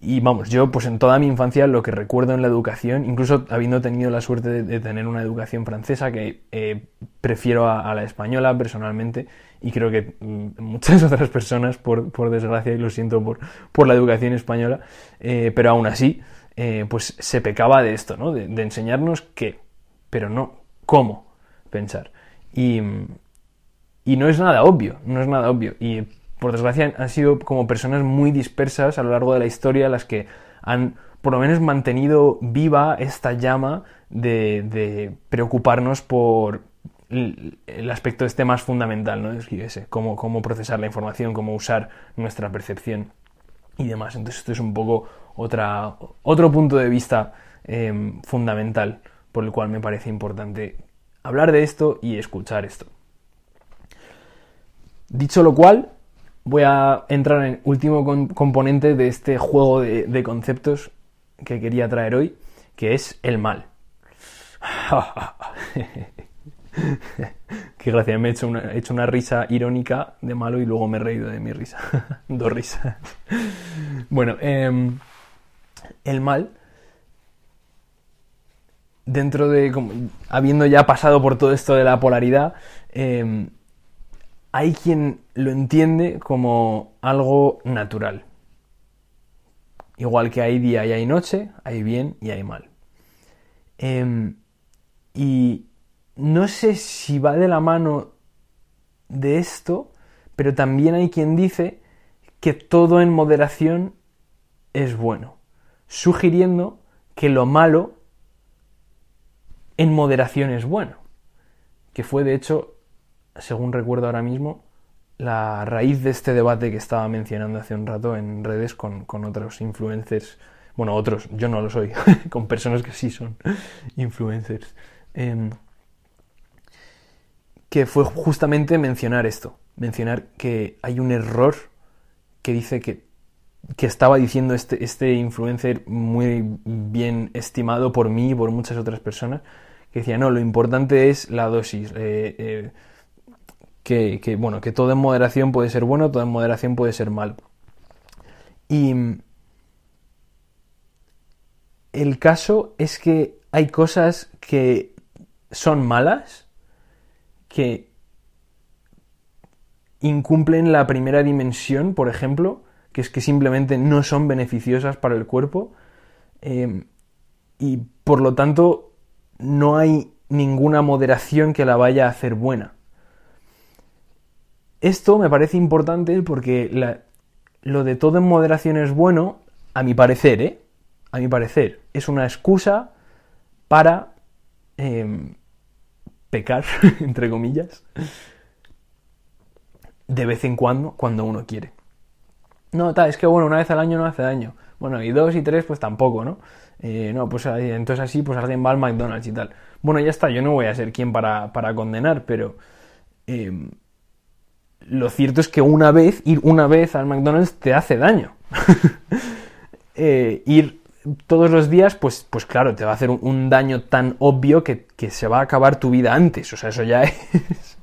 Y vamos, yo pues en toda mi infancia lo que recuerdo en la educación, incluso habiendo tenido la suerte de, tener una educación francesa que eh, prefiero a, la española personalmente y creo que mm, muchas otras personas, por, por, desgracia, y lo siento por, por la educación española, eh, pero aún así, eh, pues se pecaba de esto, ¿no? De, enseñarnos qué, pero no cómo pensar. Y, y no es nada obvio, no es nada obvio. Por desgracia, han sido como personas muy dispersas a lo largo de la historia las que han por lo menos mantenido viva esta llama de, preocuparnos por el aspecto este más fundamental, ¿no? Es ese, cómo, procesar la información, cómo usar nuestra percepción y demás. Entonces esto es un poco otra, otro punto de vista em, fundamental por el cual me parece importante hablar de esto y escuchar esto. Dicho lo cual, voy a entrar en el último componente de este juego de, conceptos que quería traer hoy, que es el mal. Qué gracia, me he hecho, una, risa irónica de malo y luego me he reído de mi risa. Dos risas. bueno, em, el mal, dentro de, habiendo ya pasado por todo esto de la polaridad, em, hay quien lo entiende como algo natural. Igual que hay día y hay noche, hay bien y hay mal. Em, y no sé si va de la mano de esto, pero también hay quien dice que todo en moderación es bueno, sugiriendo que lo malo en moderación es bueno, que fue de hecho según recuerdo ahora mismo, la raíz de este debate que estaba mencionando hace un rato en redes con, otros influencers, bueno, otros, yo no lo soy, con personas que sí son influencers, em, que fue justamente mencionar esto, mencionar que hay un error que dice que, que estaba diciendo este, este influencer muy bien estimado por mí y por muchas otras personas, que decía, no, lo importante es la dosis. Eh, eh, que, bueno, que todo en moderación puede ser bueno, todo en moderación puede ser mal. Y el caso es que hay cosas que son malas, que incumplen la primera dimensión, por ejemplo, que es que simplemente no son beneficiosas para el cuerpo, eh, y por lo tanto no hay ninguna moderación que la vaya a hacer buena. Esto me parece importante porque lo de todo en moderación es bueno, a mi parecer, ¿eh? A mi parecer, es una excusa para em, pecar, entre comillas, de vez en cuando, cuando uno quiere. No, tal, es que bueno, una vez al año no hace daño. Bueno, y dos y tres, pues tampoco, ¿no? Eh, no, pues eh, entonces así, pues alguien va al McDonald's y tal. Bueno, ya está, yo no voy a ser quien para, para condenar, pero em, lo cierto es que una vez, ir una vez al McDonald's te hace daño. Eh, ir todos los días, pues, pues claro, te va a hacer un, daño tan obvio que, se va a acabar tu vida antes. O sea, eso ya es.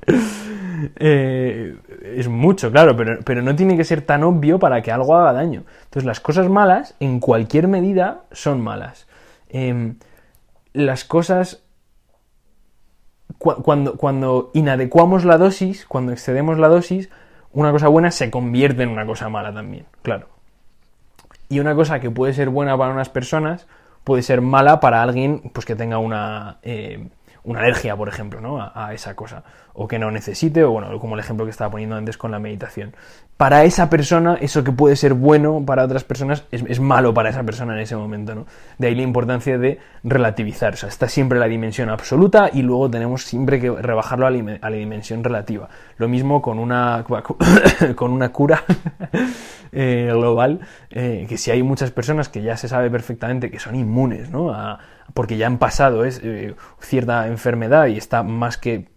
es mucho, claro, pero, pero, no tiene que ser tan obvio para que algo haga daño. Entonces, las cosas malas, en cualquier medida, son malas. Em, las cosas cuando, cuando inadecuamos la dosis, cuando excedemos la dosis, una cosa buena se convierte en una cosa mala también, claro. Y una cosa que puede ser buena para unas personas puede ser mala para alguien pues, que tenga una, eh, una alergia, por ejemplo, ¿no? A, esa cosa, o que no necesite, o bueno, como el ejemplo que estaba poniendo antes con la meditación. Para esa persona, eso que puede ser bueno para otras personas es, malo para esa persona en ese momento, ¿no? De ahí la importancia de relativizar, o sea, está siempre la dimensión absoluta y luego tenemos siempre que rebajarlo a la, dimensión relativa. Lo mismo con una, con una cura eh, global, eh, que si hay muchas personas que ya se sabe perfectamente que son inmunes, ¿no? A, porque ya han pasado es, eh, cierta enfermedad y está más que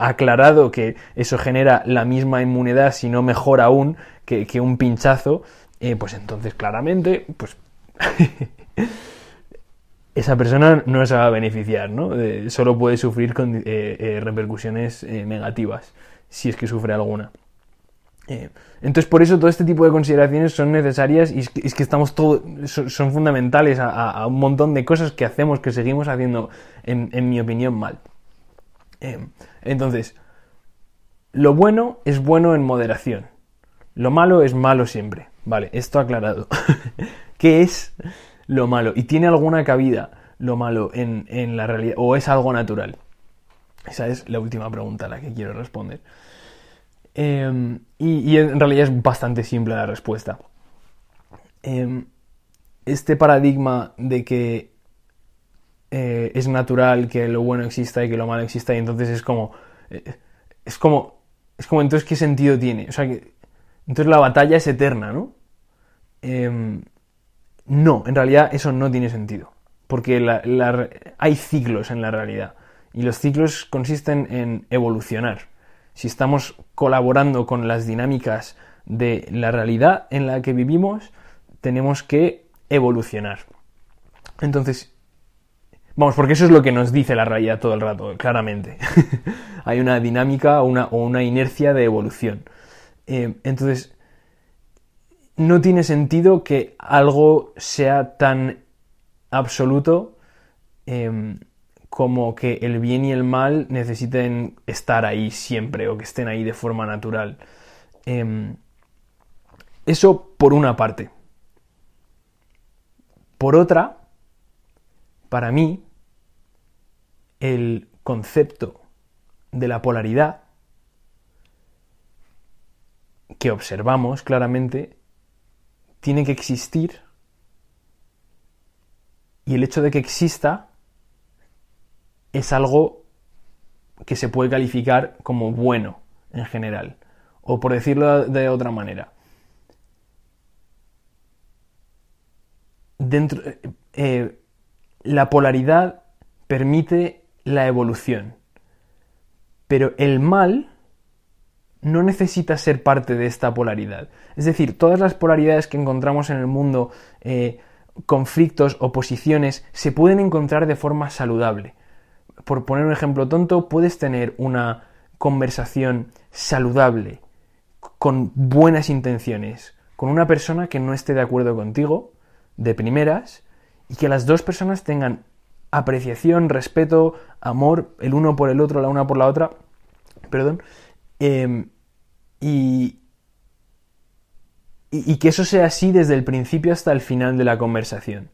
aclarado que eso genera la misma inmunidad, si no mejor aún, que, un pinchazo, eh, pues entonces claramente, pues esa persona no se va a beneficiar, ¿no? solo puede sufrir con eh, repercusiones negativas, si es que sufre alguna. Eh, entonces, por eso todo este tipo de consideraciones son necesarias y es que, estamos todo, son, fundamentales a, un montón de cosas que hacemos, que seguimos haciendo, en, mi opinión, mal. Eh, entonces, lo bueno es bueno en moderación. Lo malo es malo siempre. Vale, esto aclarado. ¿Qué es lo malo? ¿Y tiene alguna cabida lo malo en, en la realidad? ¿O es algo natural? Esa es la última pregunta a la que quiero responder. Em, y, en realidad es bastante simple la respuesta. Em, este paradigma de que eh, es natural que lo bueno exista y que lo malo exista, y entonces es como. Eh, es como. Es como, entonces, ¿qué sentido tiene? O sea, que. Entonces la batalla es eterna, ¿no? Em, no, en realidad eso no tiene sentido. Porque hay ciclos en la realidad. Y los ciclos consisten en evolucionar si estamos colaborando con las dinámicas de la realidad en la que vivimos, tenemos que evolucionar. Entonces, vamos, porque eso es lo que nos dice la realidad todo el rato, claramente. Hay una dinámica o una, inercia de evolución. Eh, entonces, no tiene sentido que algo sea tan absoluto em, como que el bien y el mal necesiten estar ahí siempre o que estén ahí de forma natural. Em, eso por una parte. Por otra, para mí, el concepto de la polaridad que observamos claramente tiene que existir y el hecho de que exista es algo que se puede calificar como bueno en general. O por decirlo de otra manera. Dentro, eh, eh, la polaridad permite la evolución. Pero el mal no necesita ser parte de esta polaridad. Es decir, todas las polaridades que encontramos en el mundo, eh, conflictos, oposiciones, se pueden encontrar de forma saludable por poner un ejemplo tonto, puedes tener una conversación saludable, con buenas intenciones, con una persona que no esté de acuerdo contigo de primeras y que las dos personas tengan apreciación, respeto, amor, el uno por el otro, la una por la otra, perdón, em, y, y, que eso sea así desde el principio hasta el final de la conversación.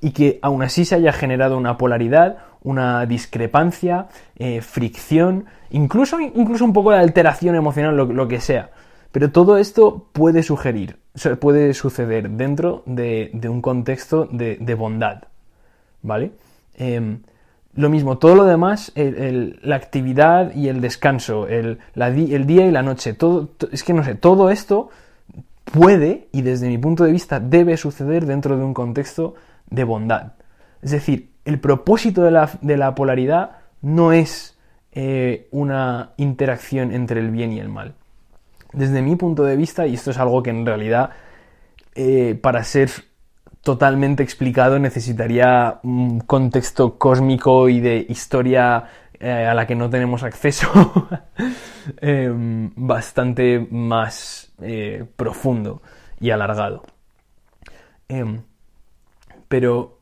Y que aún así se haya generado una polaridad, una discrepancia, eh, fricción, incluso, incluso un poco de alteración emocional, lo, que sea. Pero todo esto puede sugerir, puede suceder dentro de, un contexto de, bondad. ¿Vale? Em, lo mismo, todo lo demás, la actividad y el descanso, el, día y la noche, todo, es que no sé, todo esto puede, y desde mi punto de vista debe suceder dentro de un contexto de bondad. Es decir, el propósito de la, polaridad no es eh, una interacción entre el bien y el mal. Desde mi punto de vista, y esto es algo que en realidad eh, para ser totalmente explicado necesitaría un contexto cósmico y de historia eh, a la que no tenemos acceso em, bastante más profundo y alargado. Em, pero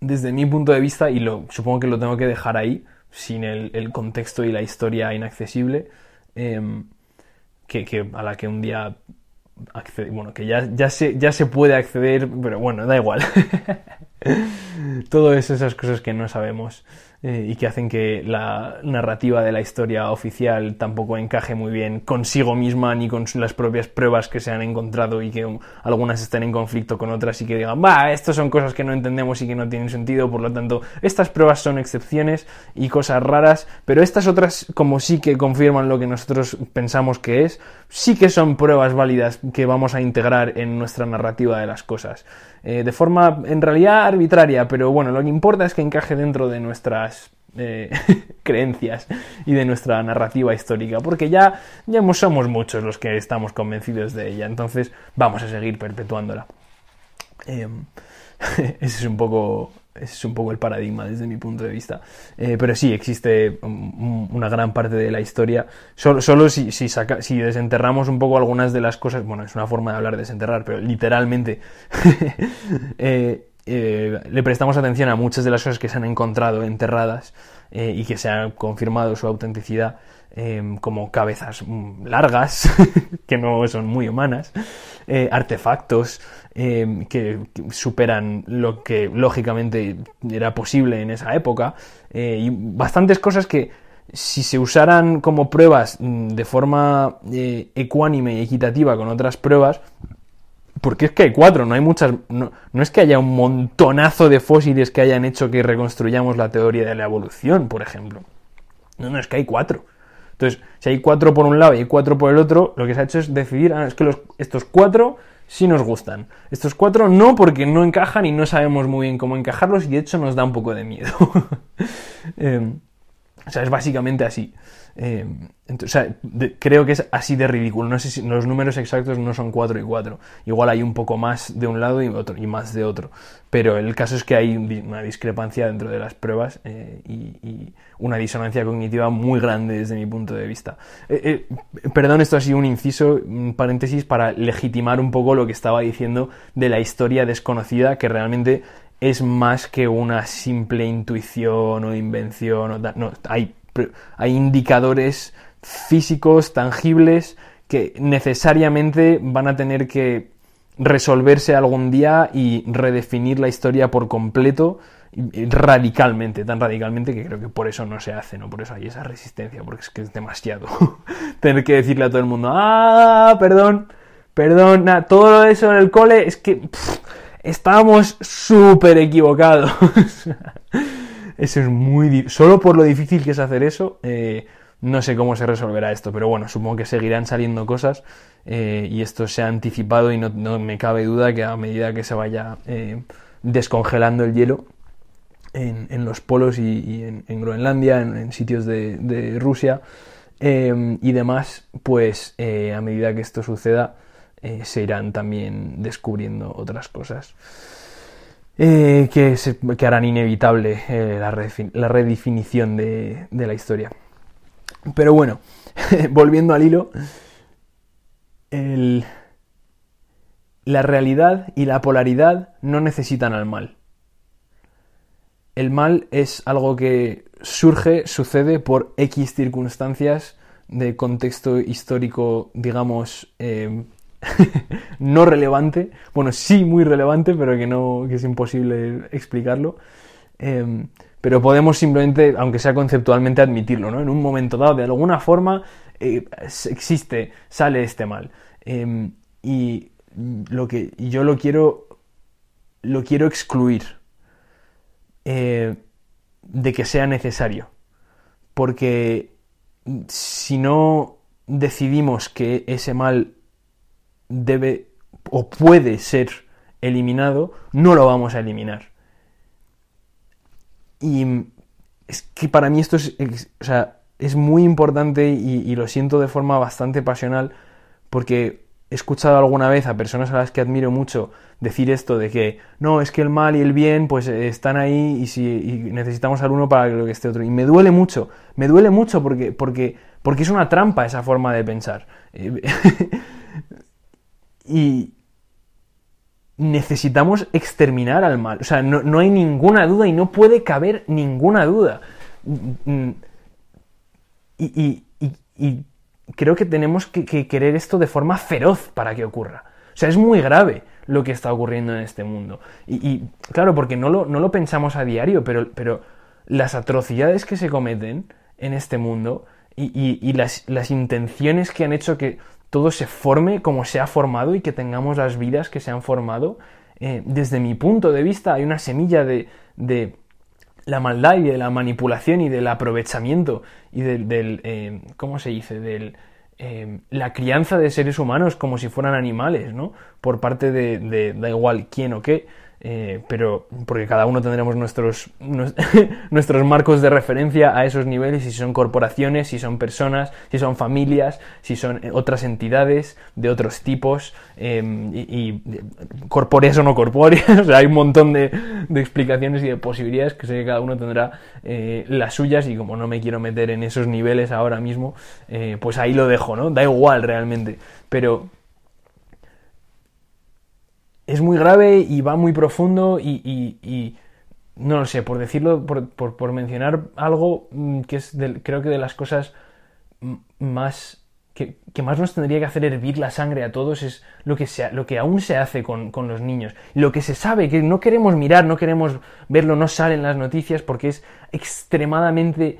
desde mi punto de vista, y lo, supongo que lo tengo que dejar ahí, sin el, contexto y la historia inaccesible, em, que, a la que un día bueno, que ya, ya, se, ya se puede acceder, pero bueno, da igual. Todo eso, esas cosas que no sabemos. Eh, y que hacen que la narrativa de la historia oficial tampoco encaje muy bien consigo misma ni con las propias pruebas que se han encontrado y que algunas estén en conflicto con otras y que digan, va, estas son cosas que no entendemos y que no tienen sentido, por lo tanto, estas pruebas son excepciones y cosas raras, pero estas otras, como sí que confirman lo que nosotros pensamos que es, sí que son pruebas válidas que vamos a integrar en nuestra narrativa de las cosas. Eh, de forma en realidad arbitraria, pero bueno, lo que importa es que encaje dentro de nuestras eh, creencias y de nuestra narrativa histórica, porque ya, ya somos muchos los que estamos convencidos de ella, entonces vamos a seguir perpetuándola. Em, ese es un poco ese es un poco el paradigma desde mi punto de vista. Eh, pero sí, existe una gran parte de la historia. Solo, solo si, si, si, desenterramos un poco algunas de las cosas, bueno, es una forma de hablar de desenterrar, pero literalmente eh, eh, le prestamos atención a muchas de las cosas que se han encontrado enterradas y que se ha confirmado su autenticidad. como cabezas mm, largas, que no son muy humanas, artefactos, Em, que, superan lo que lógicamente era posible en esa época eh, y bastantes cosas que si se usaran como pruebas mm, de forma eh, ecuánime y equitativa con otras pruebas, porque es que hay cuatro, no hay muchas, no, no, es que haya un montonazo de fósiles que hayan hecho que reconstruyamos la teoría de la evolución, por ejemplo. No, no, es que hay cuatro. Entonces, si hay cuatro por un lado y hay cuatro por el otro, lo que se ha hecho es decidir, ah, es que estos cuatro sí nos gustan. Estos cuatro no porque no encajan y no sabemos muy bien cómo encajarlos y de hecho nos da un poco de miedo. Em, o sea, es básicamente así. Eh, creo que es así de ridículo. No sé si los números exactos no son 4 y 4. Igual hay un poco más de un lado y, otro, y más de otro. Pero el caso es que hay una discrepancia dentro de las pruebas eh, y, una disonancia cognitiva muy grande desde mi punto de vista. Eh, perdón, esto ha sido un inciso, un paréntesis, para legitimar un poco lo que estaba diciendo de la historia desconocida, que realmente es más que una simple intuición o invención. no, hay hay indicadores físicos, tangibles, que necesariamente van a tener que resolverse algún día y redefinir la historia por completo radicalmente, tan radicalmente que creo que por eso no se hace, ¿no? Por eso hay esa resistencia, porque es que es demasiado tener que decirle a todo el mundo, ah, perdón, perdón, todo eso en el cole es que estábamos súper equivocados. Eso es muy... Solo por lo difícil que es hacer eso, eh, no sé cómo se resolverá esto, pero bueno, supongo que seguirán saliendo cosas eh, y esto se ha anticipado y no, me cabe duda que a medida que se vaya eh, descongelando el hielo en, los polos y, en, Groenlandia, en, sitios de, Rusia y demás, pues a medida que esto suceda se irán también descubriendo otras cosas. Eh, que, harán inevitable eh, la, redefinición de, la historia. Pero bueno, volviendo al hilo, la realidad y la polaridad no necesitan al mal. El mal es algo que surge, sucede por X circunstancias de contexto histórico, digamos, eh, no relevante. Bueno, sí muy relevante, pero que no, que es imposible explicarlo. Eh, pero podemos simplemente, aunque sea conceptualmente, admitirlo, ¿no? En un momento dado, de alguna forma, eh, existe, sale este mal. y lo que yo lo quiero, lo quiero excluir de que sea necesario. Porque si no decidimos que ese mal debe o puede ser eliminado, no lo vamos a eliminar. Y es que para mí esto es, es muy importante y, lo siento de forma bastante pasional porque he escuchado alguna vez a personas a las que admiro mucho decir esto de que no, es que el mal y el bien pues están ahí y, si, necesitamos al uno para que esté otro. Y me duele mucho, me duele mucho porque, porque, porque es una trampa esa forma de pensar. y necesitamos exterminar al mal. O sea, no, hay ninguna duda y no puede caber ninguna duda. Y, y creo que tenemos que, querer esto de forma feroz para que ocurra. O sea, es muy grave lo que está ocurriendo en este mundo. Y, claro, porque no lo, no lo, pensamos a diario, pero, pero, las atrocidades que se cometen en este mundo y, las, las, intenciones que han hecho que todo se forme como se ha formado y que tengamos las vidas que se han formado, eh, desde mi punto de vista hay una semilla de la maldad y de la manipulación y del aprovechamiento y del, eh, ¿cómo se dice? Del, eh, la crianza de seres humanos como si fueran animales, ¿no? Por parte de da igual quién o qué, eh, pero porque cada uno tendremos nuestros, nuestros marcos de referencia a esos niveles, si son corporaciones, si son personas, si son familias, si son eh, otras entidades de otros tipos, em, y, corpóreas o no corpóreas, o sea, hay un montón de, explicaciones y de posibilidades que sé que cada uno tendrá eh, las suyas y como no me quiero meter en esos niveles ahora mismo, pues ahí lo dejo, ¿no? Da igual realmente, pero es muy grave y va muy profundo y, no lo sé, por decirlo, por, mencionar algo mm, que es creo que de las cosas más que, más nos tendría que hacer hervir la sangre a todos es lo que, sea, lo que aún se hace con, los niños. Lo que se sabe, que no queremos mirar, no queremos verlo, no sale en las noticias porque es extremadamente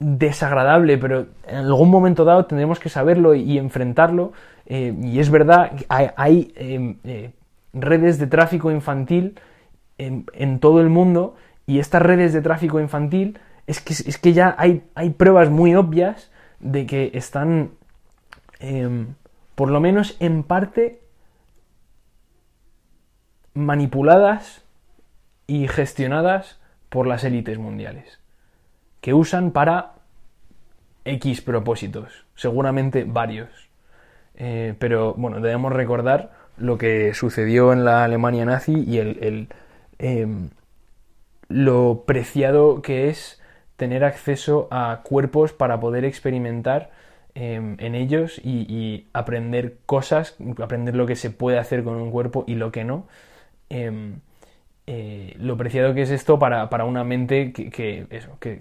desagradable, pero en algún momento dado tendremos que saberlo y, enfrentarlo. Eh, y es verdad, hay, hay em, eh, redes de tráfico infantil en, todo el mundo y estas redes de tráfico infantil es que, es que ya hay, hay, pruebas muy obvias de que están, em, por lo menos en parte, manipuladas y gestionadas por las élites mundiales, que usan para X propósitos, seguramente varios. Eh, pero bueno, debemos recordar lo que sucedió en la Alemania nazi y el, em, lo preciado que es tener acceso a cuerpos para poder experimentar em, en ellos y, aprender cosas, aprender lo que se puede hacer con un cuerpo y lo que no. Em, eh, lo preciado que es esto para, una mente que,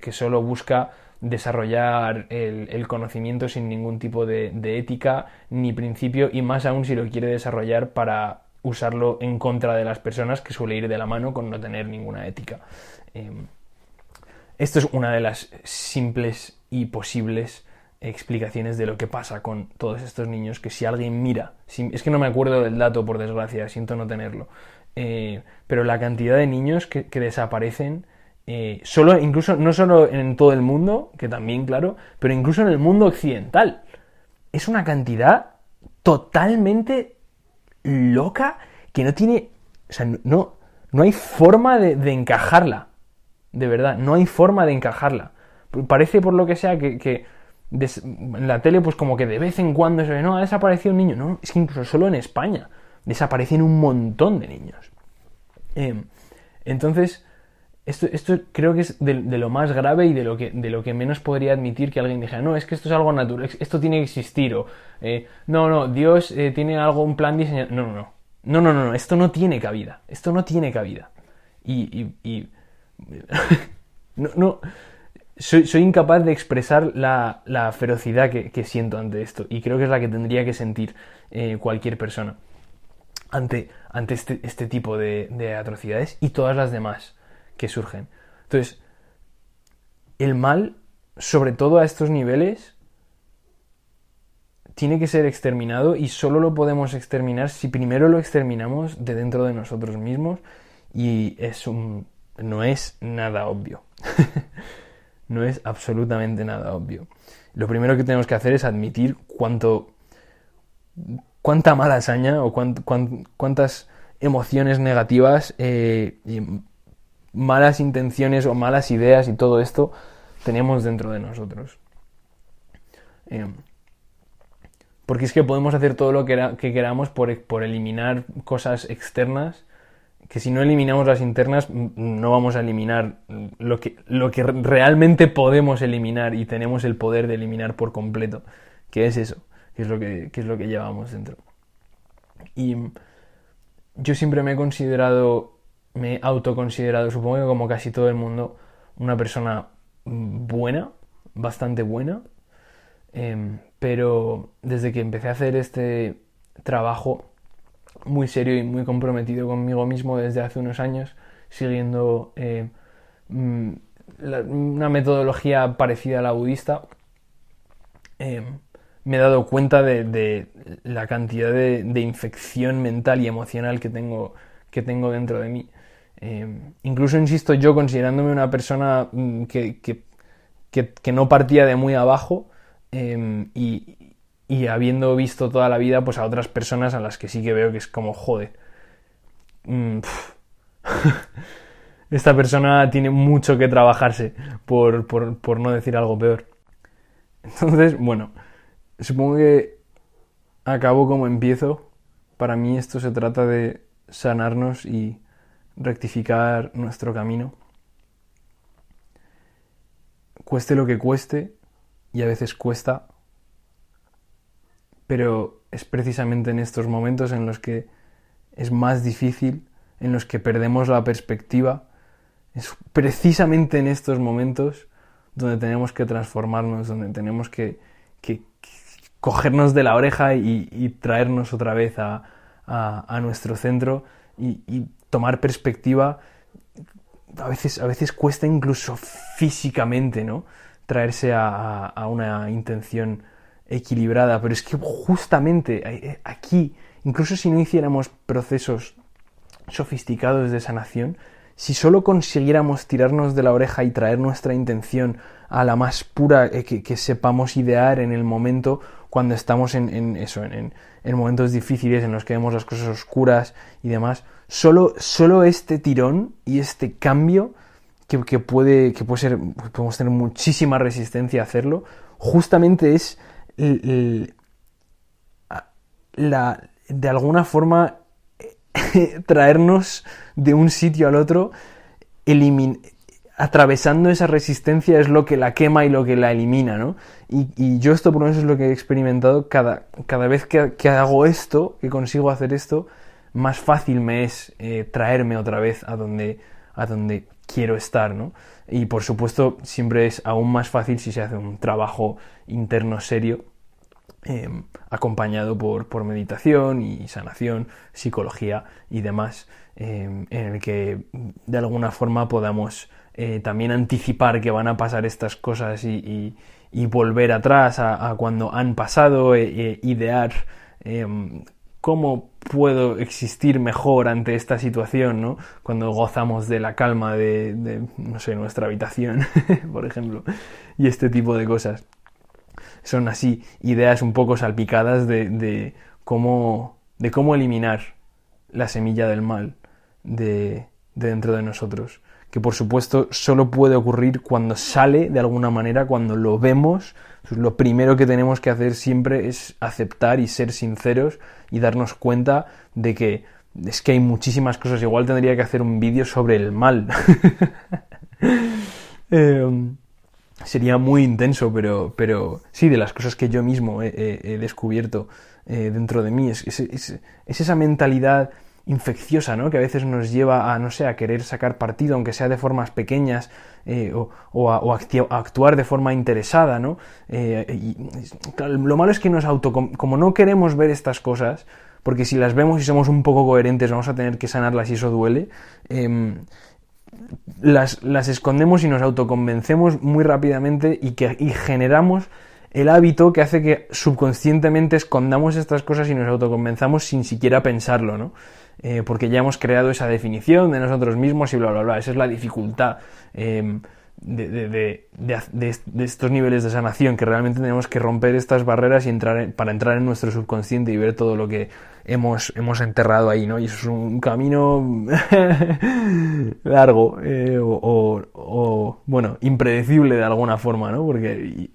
que solo busca desarrollar el, conocimiento sin ningún tipo de, ética ni principio y más aún si lo quiere desarrollar para usarlo en contra de las personas que suele ir de la mano con no tener ninguna ética. Em, esto es una de las simples y posibles explicaciones de lo que pasa con todos estos niños que si alguien mira, es que no me acuerdo del dato por desgracia, siento no tenerlo, eh, pero la cantidad de niños que desaparecen eh, solo, incluso, no solo en todo el mundo, que también, claro, pero incluso en el mundo occidental. Es una cantidad totalmente loca que no tiene. O sea, no, no hay forma de, encajarla. De verdad, no hay forma de encajarla. Parece por lo que sea que, en la tele, pues como que de vez en cuando se ve, no, ha desaparecido un niño. No, es que incluso solo en España desaparecen un montón de niños. Em, entonces, esto, creo que es de, lo más grave y de lo, que, de lo que menos podría admitir que alguien dijera, no, es que esto es algo natural, esto tiene que existir, o eh, no, no, Dios eh, tiene algo, un plan diseñado. No, no, no. no, no, no, esto no tiene cabida, esto no tiene cabida. Y, y, no, no, soy, soy, incapaz de expresar la, la ferocidad que, siento ante esto y creo que es la que tendría que sentir eh, cualquier persona ante, ante este, este tipo de atrocidades y todas las demás que surgen. Entonces, el mal, sobre todo a estos niveles, tiene que ser exterminado y solo lo podemos exterminar si primero lo exterminamos de dentro de nosotros mismos y es un no es nada obvio. no es absolutamente nada obvio. Lo primero que tenemos que hacer es admitir cuánto cuánta mala hazaña o cuántas emociones negativas eh, malas intenciones o malas ideas y todo esto tenemos dentro de nosotros. Eh, porque es que podemos hacer todo lo que, queramos por, eliminar cosas externas, que si no eliminamos las internas, no vamos a eliminar lo que, lo que realmente podemos eliminar y tenemos el poder de eliminar por completo, que es eso, que es lo que, es lo que llevamos dentro. Y yo siempre me he considerado, me he autoconsiderado, supongo que como casi todo el mundo, una persona buena, bastante buena, em, pero desde que empecé a hacer este trabajo muy serio y muy comprometido conmigo mismo desde hace unos años, siguiendo eh, mm, una metodología parecida a la budista, eh, me he dado cuenta de, la cantidad de, infección mental y emocional que tengo, que tengo dentro de mí. Eh, incluso, insisto, yo considerándome una persona mm, que, que no partía de muy abajo, Em, y, habiendo visto toda la vida pues a otras personas a las que sí que veo que es como joder. Mm, esta persona tiene mucho que trabajarse, por, por, no decir algo peor. Entonces, bueno, supongo que acabo como empiezo. Para mí esto se trata de sanarnos y rectificar nuestro camino. Cueste lo que cueste, y a veces cuesta, pero es precisamente en estos momentos en los que es más difícil, en los que perdemos la perspectiva, es precisamente en estos momentos donde tenemos que transformarnos, donde tenemos que, cogernos de la oreja y, traernos otra vez a, nuestro centro y, tomar perspectiva. A veces, a veces cuesta incluso físicamente, ¿no? traerse a, una intención equilibrada, pero es que justamente eh, aquí, incluso si no hiciéramos procesos sofisticados de sanación, si solo consiguiéramos tirarnos de la oreja y traer nuestra intención a la más pura eh, que, sepamos idear en el momento cuando estamos en, eso, en, momentos difíciles en los que vemos las cosas oscuras y demás, solo, solo este tirón y este cambio que, puede, que puede ser, podemos tener muchísima resistencia a hacerlo, justamente es la, de alguna forma traernos de un sitio al otro, atravesando esa resistencia es lo que la quema y lo que la elimina, ¿no? Y, yo esto por lo menos es lo que he experimentado cada, cada vez que, hago esto, que consigo hacer esto, más fácil me es eh, traerme otra vez a donde, a donde quiero estar, ¿no? Y por supuesto siempre es aún más fácil si se hace un trabajo interno serio, em, acompañado por, por, meditación y sanación, psicología y demás, em, en el que de alguna forma podamos eh, también anticipar que van a pasar estas cosas y, volver atrás a, cuando han pasado, e, e idear em, cómo puedo existir mejor ante esta situación, ¿no? Cuando gozamos de la calma de, no sé, nuestra habitación, por ejemplo, y este tipo de cosas. Son así ideas un poco salpicadas de, cómo, de cómo eliminar la semilla del mal de, de dentro de nosotros. Que por supuesto solo puede ocurrir cuando sale de alguna manera, cuando lo vemos, lo primero que tenemos que hacer siempre es aceptar y ser sinceros y darnos cuenta de que es que hay muchísimas cosas. Igual tendría que hacer un vídeo sobre el mal. Em, sería muy intenso, pero, pero sí, de las cosas que yo mismo he, descubierto eh, dentro de mí, es, es, esa mentalidad infecciosa, ¿no? Que a veces nos lleva a, no sé, a querer sacar partido, aunque sea de formas pequeñas, eh, o, a, actuar de forma interesada, ¿no? Eh, lo malo es que nos auto... Como no queremos ver estas cosas, porque si las vemos y somos un poco coherentes vamos a tener que sanarlas y eso duele, las, las, escondemos y nos autoconvencemos muy rápidamente y, que, y generamos el hábito que hace que subconscientemente escondamos estas cosas y nos autoconvenzamos sin siquiera pensarlo, ¿no? Eh, porque ya hemos creado esa definición de nosotros mismos y bla, bla, bla. Esa es la dificultad em, de, estos niveles de sanación, que realmente tenemos que romper estas barreras y entrar para entrar en nuestro subconsciente y ver todo lo que hemos, hemos enterrado ahí, ¿no? Y eso es un camino largo eh, o, bueno, impredecible de alguna forma, ¿no? Porque,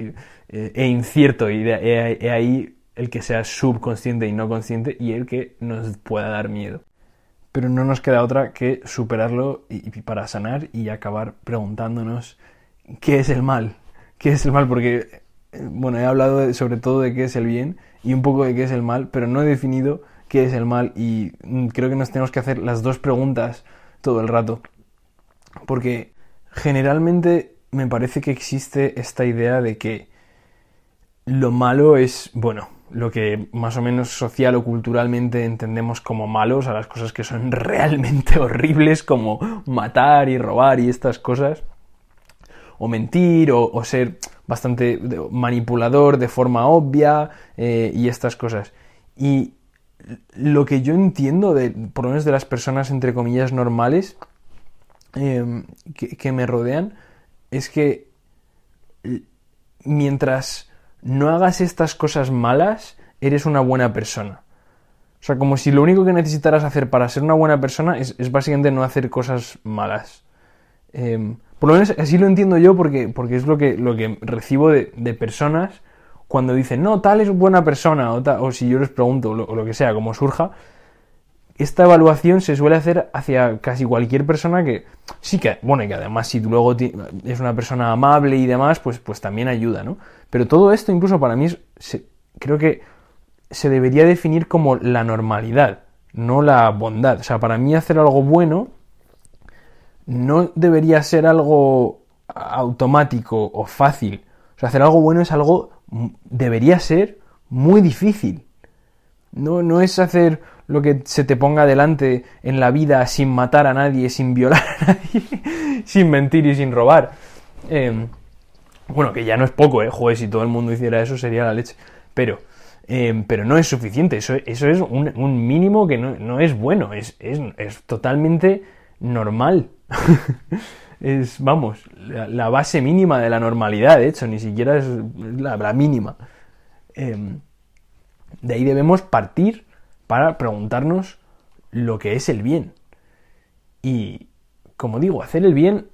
eh, e incierto y de, ahí el que sea subconsciente y no consciente y el que nos pueda dar miedo pero no nos queda otra que superarlo y, para sanar y acabar preguntándonos qué es el mal, qué es el mal, porque, eh, bueno, he hablado sobre todo de qué es el bien y un poco de qué es el mal, pero no he definido qué es el mal y mm, creo que nos tenemos que hacer las dos preguntas todo el rato, porque generalmente me parece que existe esta idea de que lo malo es, bueno, lo que más o menos social o culturalmente entendemos como malos, a las cosas que son realmente horribles, como matar y robar y estas cosas, o mentir, o, ser bastante manipulador de forma obvia eh, y estas cosas. Y lo que yo entiendo, de, por lo menos de las personas entre comillas normales em, que me rodean, es que mientras no hagas estas cosas malas, eres una buena persona. O sea, como si lo único que necesitaras hacer para ser una buena persona es, básicamente no hacer cosas malas. Em, por lo menos así lo entiendo yo porque, porque es lo que, lo que recibo de, personas cuando dicen, no, tal es buena persona, o, o si yo les pregunto, o lo, que sea, como surja, esta evaluación se suele hacer hacia casi cualquier persona que sí que, bueno, y que además si luego es una persona amable y demás, pues, pues también ayuda, ¿no? Pero todo esto incluso para mí creo que se debería definir como la normalidad, no la bondad. O sea, para mí hacer algo bueno no debería ser algo automático o fácil. O sea, hacer algo bueno es algo, debería ser muy difícil. No, no es hacer lo que se te ponga delante en la vida sin matar a nadie, sin violar a nadie, sin mentir y sin robar. Em, bueno, que ya no es poco, ¿eh? Joder, si todo el mundo hiciera eso sería la leche. Pero, em, pero no es suficiente, eso, eso es un, mínimo que no, es bueno, es, es, totalmente normal. es, vamos, la, base mínima de la normalidad, de hecho, ni siquiera es la, mínima. Em, de ahí debemos partir para preguntarnos lo que es el bien. Y, como digo, hacer el bien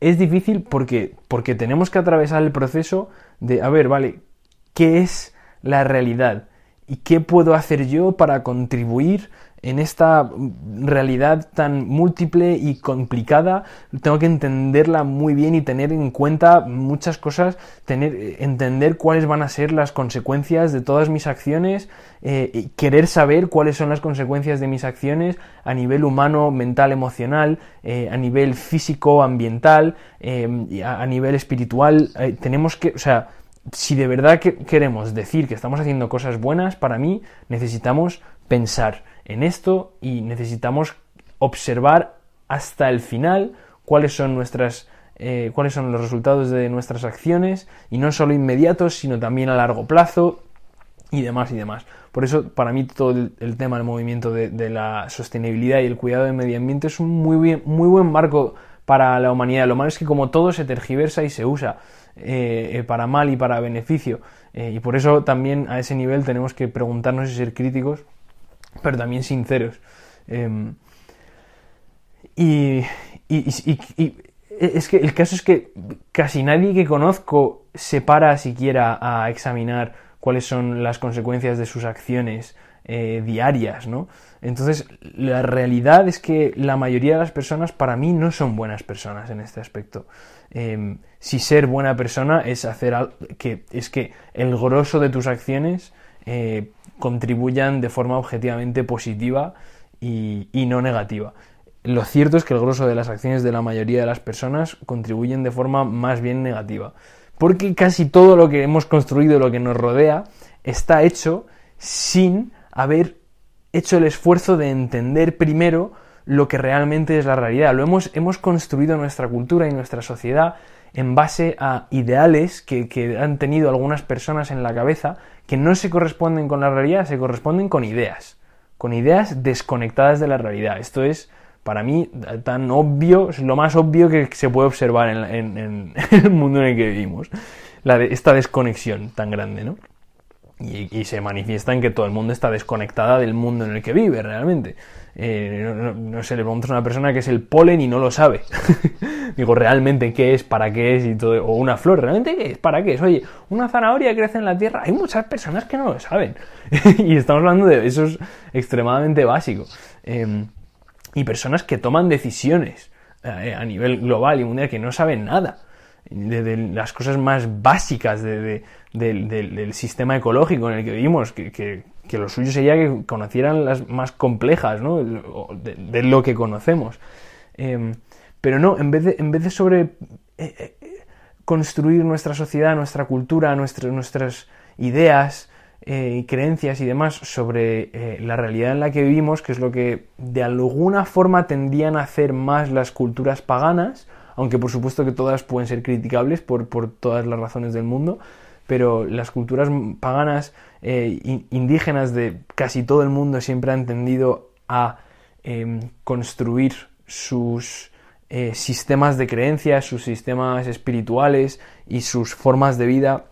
es difícil porque, porque tenemos que atravesar el proceso de, a ver, vale, ¿qué es la realidad? ¿Y qué puedo hacer yo para contribuir en esta realidad tan múltiple y complicada, tengo que entenderla muy bien y tener en cuenta muchas cosas, tener, entender cuáles van a ser las consecuencias de todas mis acciones, eh, querer saber cuáles son las consecuencias de mis acciones a nivel humano, mental, emocional, eh, a nivel físico, ambiental, eh, a, a, nivel espiritual. tenemos que, o sea, si de verdad que queremos decir que estamos haciendo cosas buenas, para mí necesitamos pensar en esto y necesitamos observar hasta el final cuáles son nuestras eh, cuáles son los resultados de nuestras acciones y no solo inmediatos sino también a largo plazo y demás y demás. Por eso para mí todo el, tema del movimiento de, la sostenibilidad y el cuidado del medio ambiente es un muy bien muy buen marco para la humanidad. Lo malo es que como todo se tergiversa y se usa eh, eh, para mal y para beneficio y por eso también a ese nivel tenemos que preguntarnos y ser críticos pero también sinceros. Em, y, es que el caso es que casi nadie que conozco se para siquiera a examinar cuáles son las consecuencias de sus acciones eh, diarias, ¿no? Entonces, la realidad es que la mayoría de las personas para mí no son buenas personas en este aspecto. em, si ser buena persona es hacer algo que es que el grosso de tus acciones eh, contribuyan de forma objetivamente positiva y, y, no negativa. Lo cierto es que el grosso de las acciones de la mayoría de las personas contribuyen de forma más bien negativa. Porque casi todo lo que hemos construido, lo que nos rodea, está hecho sin haber hecho el esfuerzo de entender primero lo que realmente es la realidad. Lo hemos, hemos construido nuestra cultura y nuestra sociedad en base a ideales que, han tenido algunas personas en la cabeza que no se corresponden con la realidad, se corresponden con ideas, con ideas desconectadas de la realidad. Esto es, para mí, tan obvio, lo más obvio que se puede observar en, el mundo en el que vivimos, esta desconexión tan grande, ¿no? Y, y, se manifiesta en que todo el mundo está desconectada del mundo en el que vive realmente. Eh, no, no, no, sé, le preguntas a una persona que es el polen y no lo sabe. Digo, ¿realmente qué es? ¿Para qué es? Y todo, o una flor, ¿realmente qué es? ¿Para qué es? Oye, una zanahoria crece en la tierra. Hay muchas personas que no lo saben. y estamos hablando de eso es extremadamente básico. Eh, y personas que toman decisiones eh, a nivel global y mundial que no saben nada de, las cosas más básicas de, de, del, sistema ecológico en el que vivimos, que, que, lo suyo sería que conocieran las más complejas ¿no? de, lo que conocemos. Eh, pero no, en vez de, en vez de sobre eh, eh, construir nuestra sociedad, nuestra cultura, nuestra, nuestras ideas, y creencias y demás sobre eh, la realidad en la que vivimos, que es lo que de alguna forma tendían a hacer más las culturas paganas, aunque por supuesto que todas pueden ser criticables por, por todas las razones del mundo, pero las culturas paganas eh, indígenas de casi todo el mundo siempre han tendido a eh, construir sus eh, sistemas de creencias, sus sistemas espirituales y sus formas de vida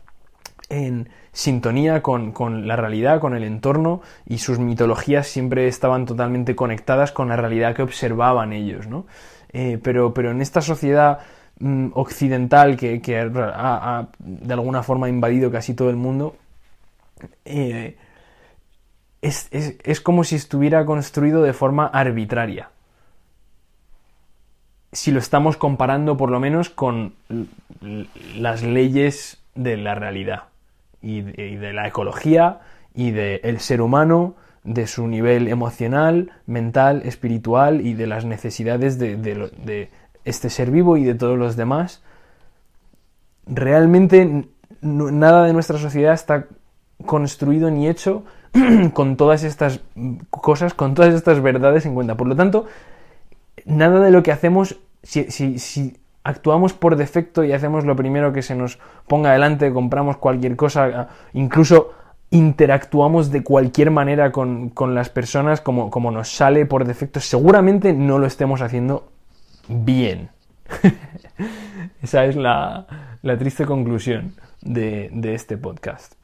en sintonía con, con, la realidad, con el entorno y sus mitologías siempre estaban totalmente conectadas con la realidad que observaban ellos, ¿no? Eh, pero, pero en esta sociedad occidental que, que ha, de alguna forma invadido casi todo el mundo, eh, es, es, es como si estuviera construido de forma arbitraria. Si lo estamos comparando por lo menos con las leyes de la realidad y de, la ecología y del de ser humano de su nivel emocional, mental, espiritual y de las necesidades de, de, de este ser vivo y de todos los demás, realmente nada de nuestra sociedad está construido ni hecho con todas estas cosas, con todas estas verdades en cuenta. Por lo tanto, nada de lo que hacemos, si, si, si actuamos por defecto y hacemos lo primero que se nos ponga adelante, compramos cualquier cosa, incluso interactuamos de cualquier manera con, con las personas como, como, nos sale por defecto, seguramente no lo estemos haciendo bien. Esa es la, la triste conclusión de, de, este podcast.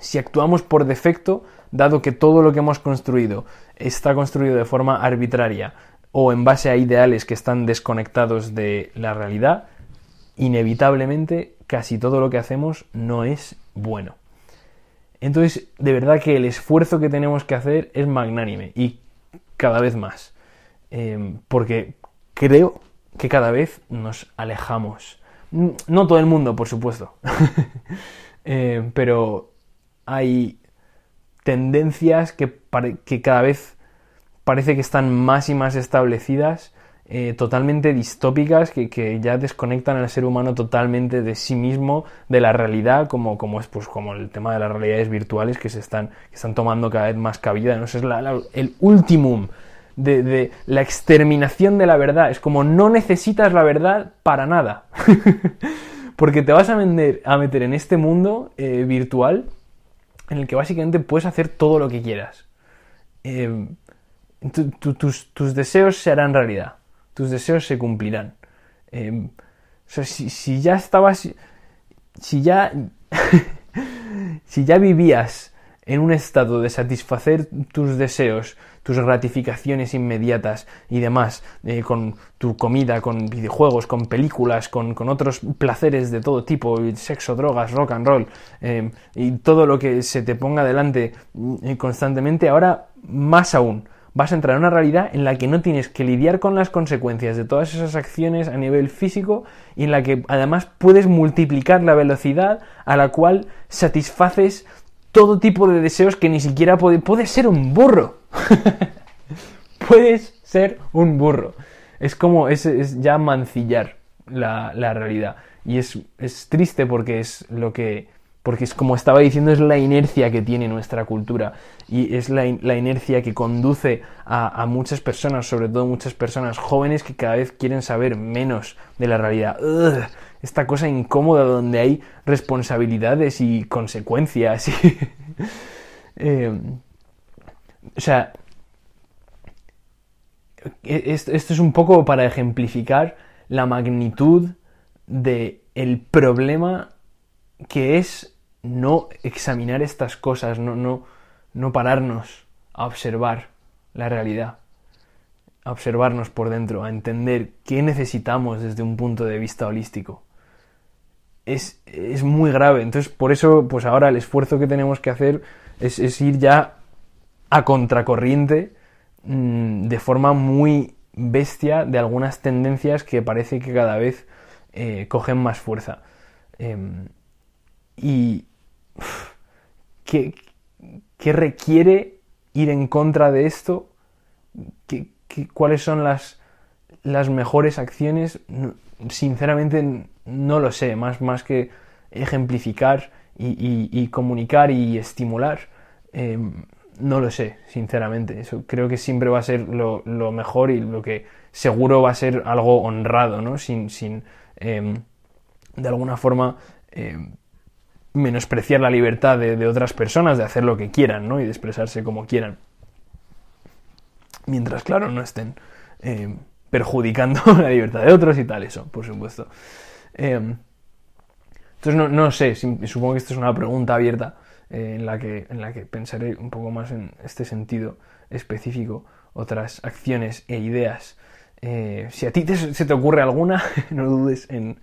Si actuamos por defecto, dado que todo lo que hemos construido está construido de forma arbitraria o en base a ideales que están desconectados de la realidad, inevitablemente casi todo lo que hacemos no es bueno. Entonces, de verdad que el esfuerzo que tenemos que hacer es magnánime y cada vez más. Eh, porque creo que cada vez nos alejamos. No todo el mundo, por supuesto. eh, pero hay tendencias que, que cada vez parece que están más y más establecidas eh, totalmente distópicas que, que, ya desconectan al ser humano totalmente de sí mismo, de la realidad, como, como es pues como el tema de las realidades virtuales que se están, que están tomando cada vez más cabida. ¿no? Eso es la, la, el ultimum de, la exterminación de la verdad. Es como no necesitas la verdad para nada. Porque te vas a, a meter en este mundo eh, virtual en el que básicamente puedes hacer todo lo que quieras. Tu, tus, deseos se harán realidad tus deseos se cumplirán. Eh, o sea, si, si, ya estabas, si ya, si ya vivías en un estado de satisfacer tus deseos, tus gratificaciones inmediatas y demás, eh, con tu comida, con videojuegos, con películas, con, con, otros placeres de todo tipo, sexo, drogas, rock and roll, eh, y todo lo que se te ponga delante eh, constantemente, ahora más aún, vas a entrar en una realidad en la que no tienes que lidiar con las consecuencias de todas esas acciones a nivel físico y en la que además puedes multiplicar la velocidad a la cual satisfaces todo tipo de deseos que ni siquiera puede... Puedes ser un burro. puedes ser un burro. Es como, es, ya mancillar la, la realidad. Y es, es triste porque es lo que porque es como estaba diciendo, es la inercia que tiene nuestra cultura y es la, inercia que conduce a, muchas personas, sobre todo muchas personas jóvenes que cada vez quieren saber menos de la realidad. Esta cosa incómoda donde hay responsabilidades y consecuencias. Eh, o sea, e, esto es un poco para ejemplificar la magnitud de el problema que es no examinar estas cosas, no, no, no pararnos a observar la realidad, a observarnos por dentro, a entender qué necesitamos desde un punto de vista holístico. Es, es muy grave. Entonces, por eso, pues ahora el esfuerzo que tenemos que hacer es, es ir ya a contracorriente mm, de forma muy bestia de algunas tendencias que parece que cada vez eh, cogen más fuerza. Em, y ¿qué, requiere ir en contra de esto? ¿Qué, cuáles son las, las mejores acciones? Sinceramente no lo sé, más, más que ejemplificar y, comunicar y estimular. Em, no lo sé, sinceramente. Eso creo que siempre va a ser lo, mejor y lo que seguro va a ser algo honrado, ¿no? Sin, sin em, de alguna forma, em, menospreciar la libertad de, otras personas de hacer lo que quieran, ¿no? Y de expresarse como quieran. Mientras, claro, no estén perjudicando la libertad de otros y tal, eso, por supuesto. entonces, no, no sé, supongo que esto es una pregunta abierta eh, en, la que, en la que pensaré un poco más en este sentido específico, otras acciones e ideas. Eh, si a ti se te ocurre alguna, no dudes en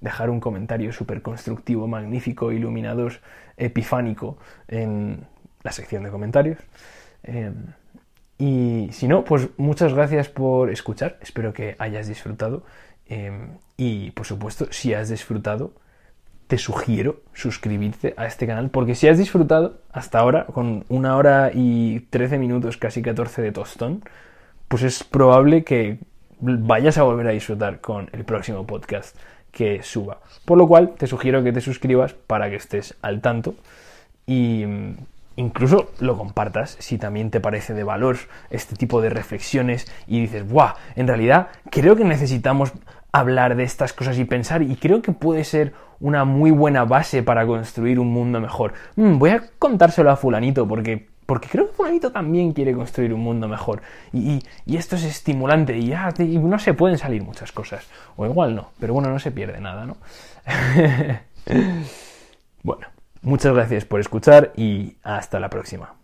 dejar un comentario súper constructivo, magnífico, iluminador, epifánico en la sección de comentarios. Eh, y si no, pues muchas gracias por escuchar, espero que hayas disfrutado. y por supuesto, si has disfrutado, te sugiero suscribirte a este canal porque si has disfrutado hasta ahora con una hora y 13 minutos, casi 14 de tostón, pues es probable que vayas a volver a disfrutar con el próximo podcast que suba. Por lo cual te sugiero que te suscribas para que estés al tanto y incluso lo compartas si también te parece de valor este tipo de reflexiones y dices, ¡buah! En realidad creo que necesitamos hablar de estas cosas y pensar y creo que puede ser una muy buena base para construir un mundo mejor. Mm, voy a contárselo a fulanito porque, porque creo que fulanito también quiere construir un mundo mejor. Y, esto es estimulante y, ya, y no se pueden salir muchas cosas. O igual no, pero bueno, no se pierde nada, ¿no? bueno, muchas gracias por escuchar y hasta la próxima.